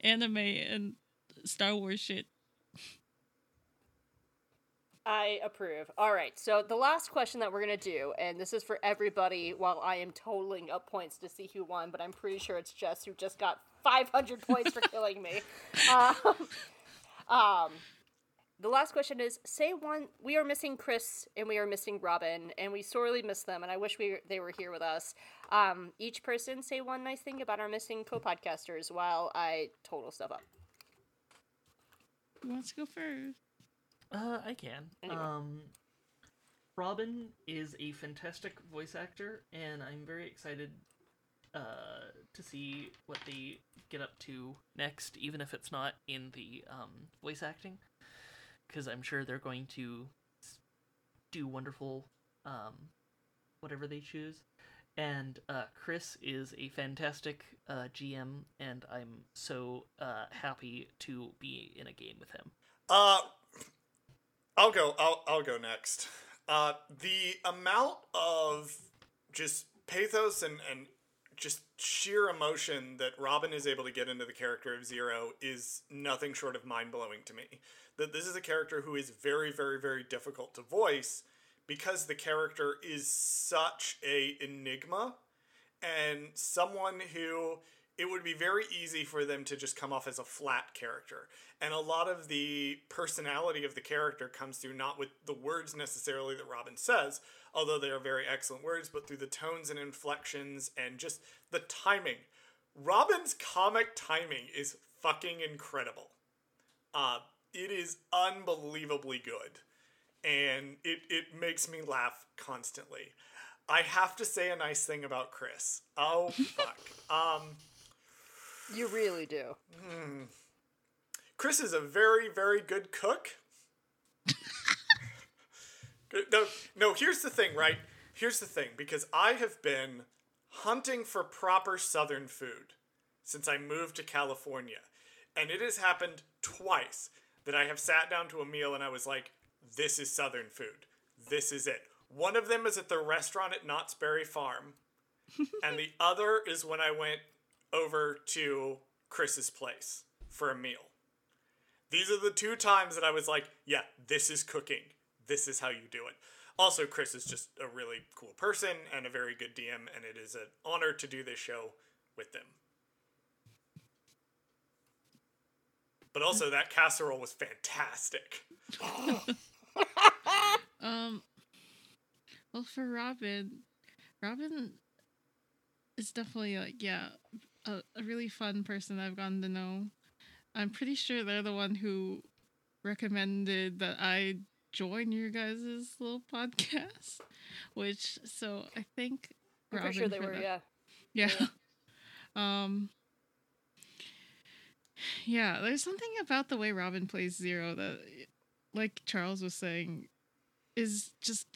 anime and Star Wars shit. I approve. All right. So the last question that we're gonna do, and this is for everybody, while I am totaling up points to see who won, but I'm pretty sure it's Jess who just got 500 points for killing me. Um, um, the last question is say one we are missing chris and we are missing robin and we sorely miss them and i wish we they were here with us um, each person say one nice thing about our missing co-podcasters while i total stuff up Who wants to go first? Uh, I can. Anyway. Um, Robin is a fantastic voice actor, and I'm very excited uh, to see what they get up to next, even if it's not in the um, voice acting, because I'm sure they're going to do wonderful um, whatever they choose. And uh, Chris is a fantastic uh, GM, and I'm so uh, happy to be in a game with him. Uh, I'll go. I'll I'll go next. Uh, the amount of just pathos and and just sheer emotion that Robin is able to get into the character of Zero is nothing short of mind blowing to me. That this is a character who is very very very difficult to voice because the character is such a enigma and someone who it would be very easy for them to just come off as a flat character. And a lot of the personality of the character comes through not with the words necessarily that Robin says, although they are very excellent words, but through the tones and inflections and just the timing. Robin's comic timing is fucking incredible. Uh, it is unbelievably good. And it, it makes me laugh constantly. I have to say a nice thing about Chris. Oh fuck. um you really do Chris is a very, very good cook. no, no, here's the thing, right? Here's the thing, because I have been hunting for proper Southern food since I moved to California. And it has happened twice that I have sat down to a meal and I was like, this is Southern food. This is it. One of them is at the restaurant at Knott's Berry Farm. and the other is when I went over to Chris's place for a meal. These are the two times that I was like, yeah, this is cooking. This is how you do it. Also, Chris is just a really cool person and a very good DM, and it is an honor to do this show with them. But also, that casserole was fantastic. Um, well, for Robin, Robin is definitely like yeah, a, a really fun person I've gotten to know. I'm pretty sure they're the one who recommended that I join your guys' little podcast, which so I think i'm Robin pretty sure they were that- yeah. Yeah. um Yeah, there's something about the way Robin plays Zero that like Charles was saying is just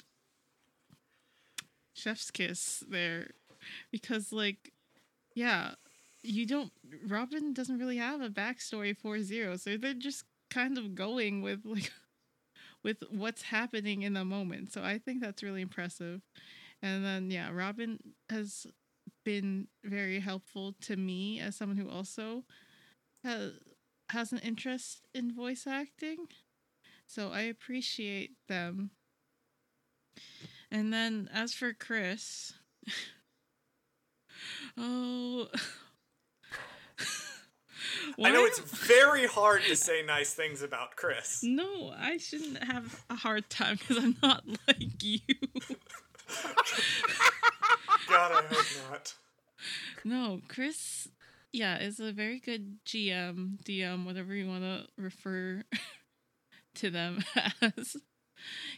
chef's kiss there. Because like yeah, you don't Robin doesn't really have a backstory for Zero, so they're just kind of going with like with what's happening in the moment. So I think that's really impressive. And then yeah, Robin has been very helpful to me as someone who also has has an interest in voice acting. So I appreciate them. And then as for Chris, oh I know it's very hard to say nice things about Chris. No, I shouldn't have a hard time because I'm not like you. God, I hope not. No, Chris, yeah, is a very good GM, DM, whatever you want to refer to them as.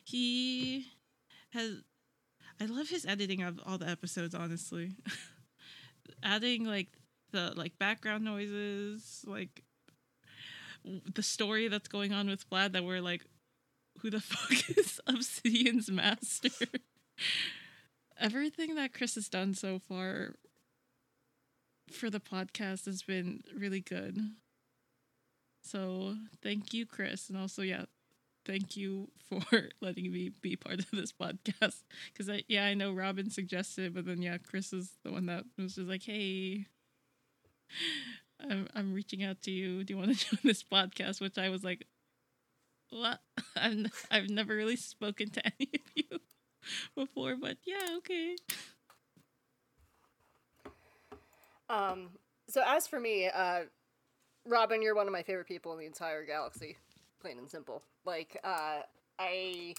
He has. I love his editing of all the episodes, honestly. Adding like the like background noises, like the story that's going on with Vlad that we're like, who the fuck is Obsidian's master? Everything that Chris has done so far for the podcast has been really good. So thank you, Chris, and also yeah, thank you for letting me be part of this podcast. Because I yeah I know Robin suggested, but then yeah, Chris is the one that was just like, hey, I'm I'm reaching out to you. Do you want to join this podcast? Which I was like, what? I've n- I've never really spoken to any of you before, but yeah, okay. Um, so as for me, uh, Robin, you're one of my favorite people in the entire galaxy. plain and simple. Like, uh, I.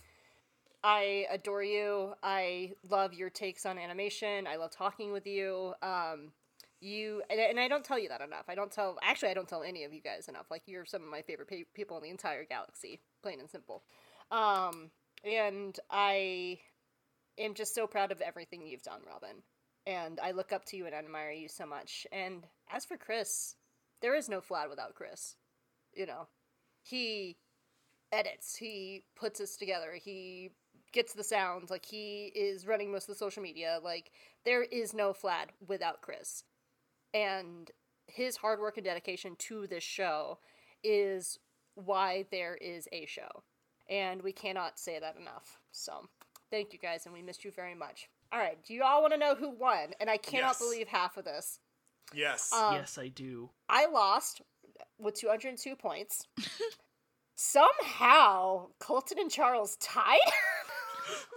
I adore you. I love your takes on animation. I love talking with you. Um, you and, and I don't tell you that enough. I don't tell. Actually, I don't tell any of you guys enough. Like you're some of my favorite pe- people in the entire galaxy, plain and simple. Um, and I am just so proud of everything you've done, Robin. And I look up to you and admire you so much. And as for Chris, there is no Flad without Chris. You know, he edits, he puts us together, he gets the sounds, like he is running most of the social media. Like there is no Flad without Chris. And his hard work and dedication to this show is why there is a show. And we cannot say that enough. So, thank you guys, and we missed you very much. All right, do you all want to know who won? And I cannot Yes. believe half of this. Yes. Um, yes, I do. I lost with 202 points. Somehow, Colton and Charles tied.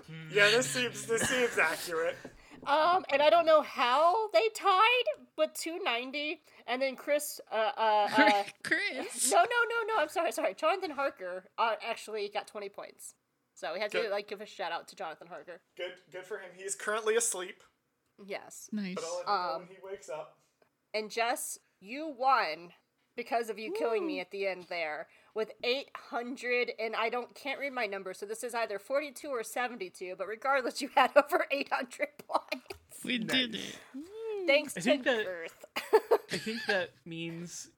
yeah, this seems this seems accurate. Um, and I don't know how they tied, but 290. And then Chris, uh, uh, uh Chris. no, no, no, no, I'm sorry, sorry. Jonathan Harker uh, actually got 20 points. So we had to, like, give a shout out to Jonathan Harker. Good good for him. He's currently asleep, Yes. Nice. but I'll let him Um, when he wakes up. And Jess, you won because of you killing me at the end there with 800 and I don't can't read my number so this is either 42 or 72 but regardless you had over 800 points we did it. Hmm. thanks I to think that- Girth I think that means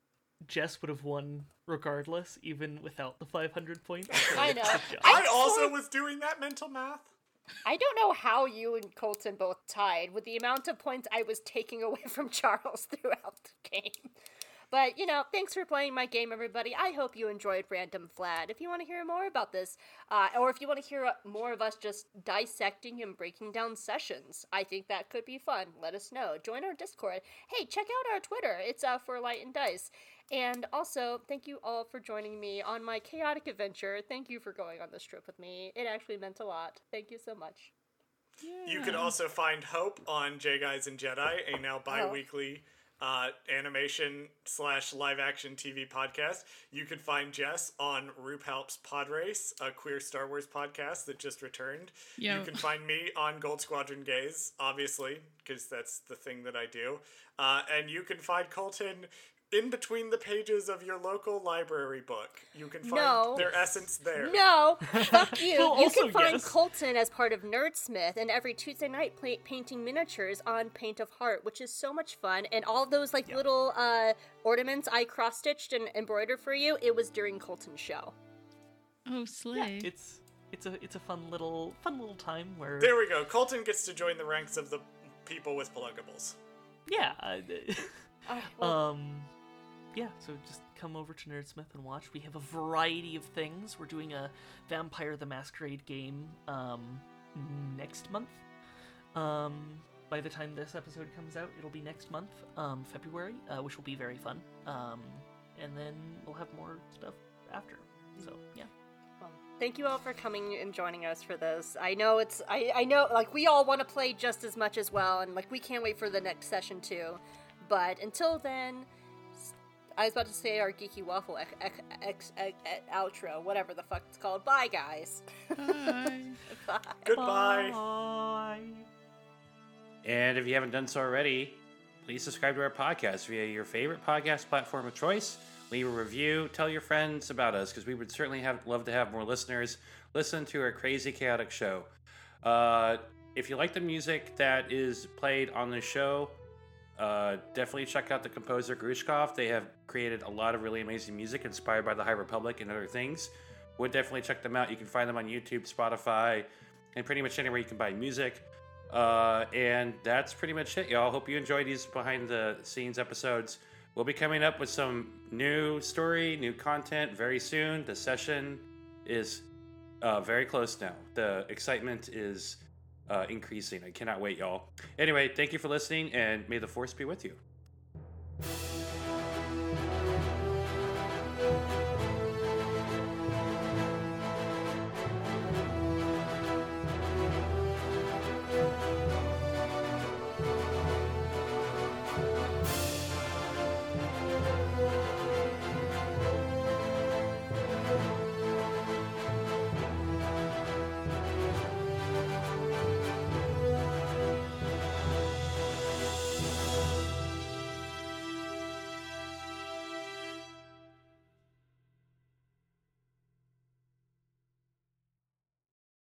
Jess would have won regardless, even without the 500 points. so I know. I I also sort- was doing that mental math. I don't know how you and Colton both tied with the amount of points I was taking away from Charles throughout the game. But, you know, thanks for playing my game, everybody. I hope you enjoyed Random Flat. If you want to hear more about this, uh, or if you want to hear uh, more of us just dissecting and breaking down sessions, I think that could be fun. Let us know. Join our Discord. Hey, check out our Twitter. It's uh, for Light and Dice. And also, thank you all for joining me on my chaotic adventure. Thank you for going on this trip with me. It actually meant a lot. Thank you so much. You can also find Hope on J Guys and Jedi, a now bi-weekly uh, animation slash live action TV podcast. You can find Jess on Roop Helps Pod Race, a queer Star Wars podcast that just returned. You can find me on Gold Squadron Gaze, obviously, because that's the thing that I do. Uh, and you can find Colton in between the pages of your local library book. You can find No. their essence there. No, fuck you. Well, you can find yes. Colton as part of Nerdsmith and every Tuesday night play- painting miniatures on Paint of Heart, which is so much fun. And all those like little uh, ornaments I cross stitched and embroidered for you, it was during Colton's show. Oh, slay. It's it's a it's a fun little fun little time where There we go. Colton gets to join the ranks of the people with pluggables. yeah. Uh, well, um, yeah. So just come over to Nerdsmith and watch. We have a variety of things. We're doing a Vampire the Masquerade game um next month. Um, by the time this episode comes out, it'll be next month, um, February, uh, which will be very fun. Um, and then we'll have more stuff after. So yeah. well, thank you all for coming and joining us for this. I know it's I, I know like we all want to play just as much as well, and like we can't wait for the next session too. But until then. S- I was about to say our geeky waffle ex- ex- ex- ex- ex- outro, whatever the fuck it's called. Bye, guys. Bye. Bye. Goodbye. Bye. And if you haven't done so already, please subscribe to our podcast via your favorite podcast platform of choice. Leave a review, tell your friends about us because we would certainly have love to have more listeners listen to our crazy chaotic show. Uh, if you like the music that is played on the show, uh, definitely check out the composer Grushkov. They have created a lot of really amazing music inspired by the High Republic and other things. Would definitely check them out. You can find them on YouTube, Spotify, and pretty much anywhere you can buy music. Uh, and that's pretty much it, y'all. Hope you enjoyed these behind the scenes episodes. We'll be coming up with some new story, new content very soon. The session is uh, very close now. The excitement is uh, increasing. I cannot wait, y'all. Anyway, thank you for listening, and may the force be with you.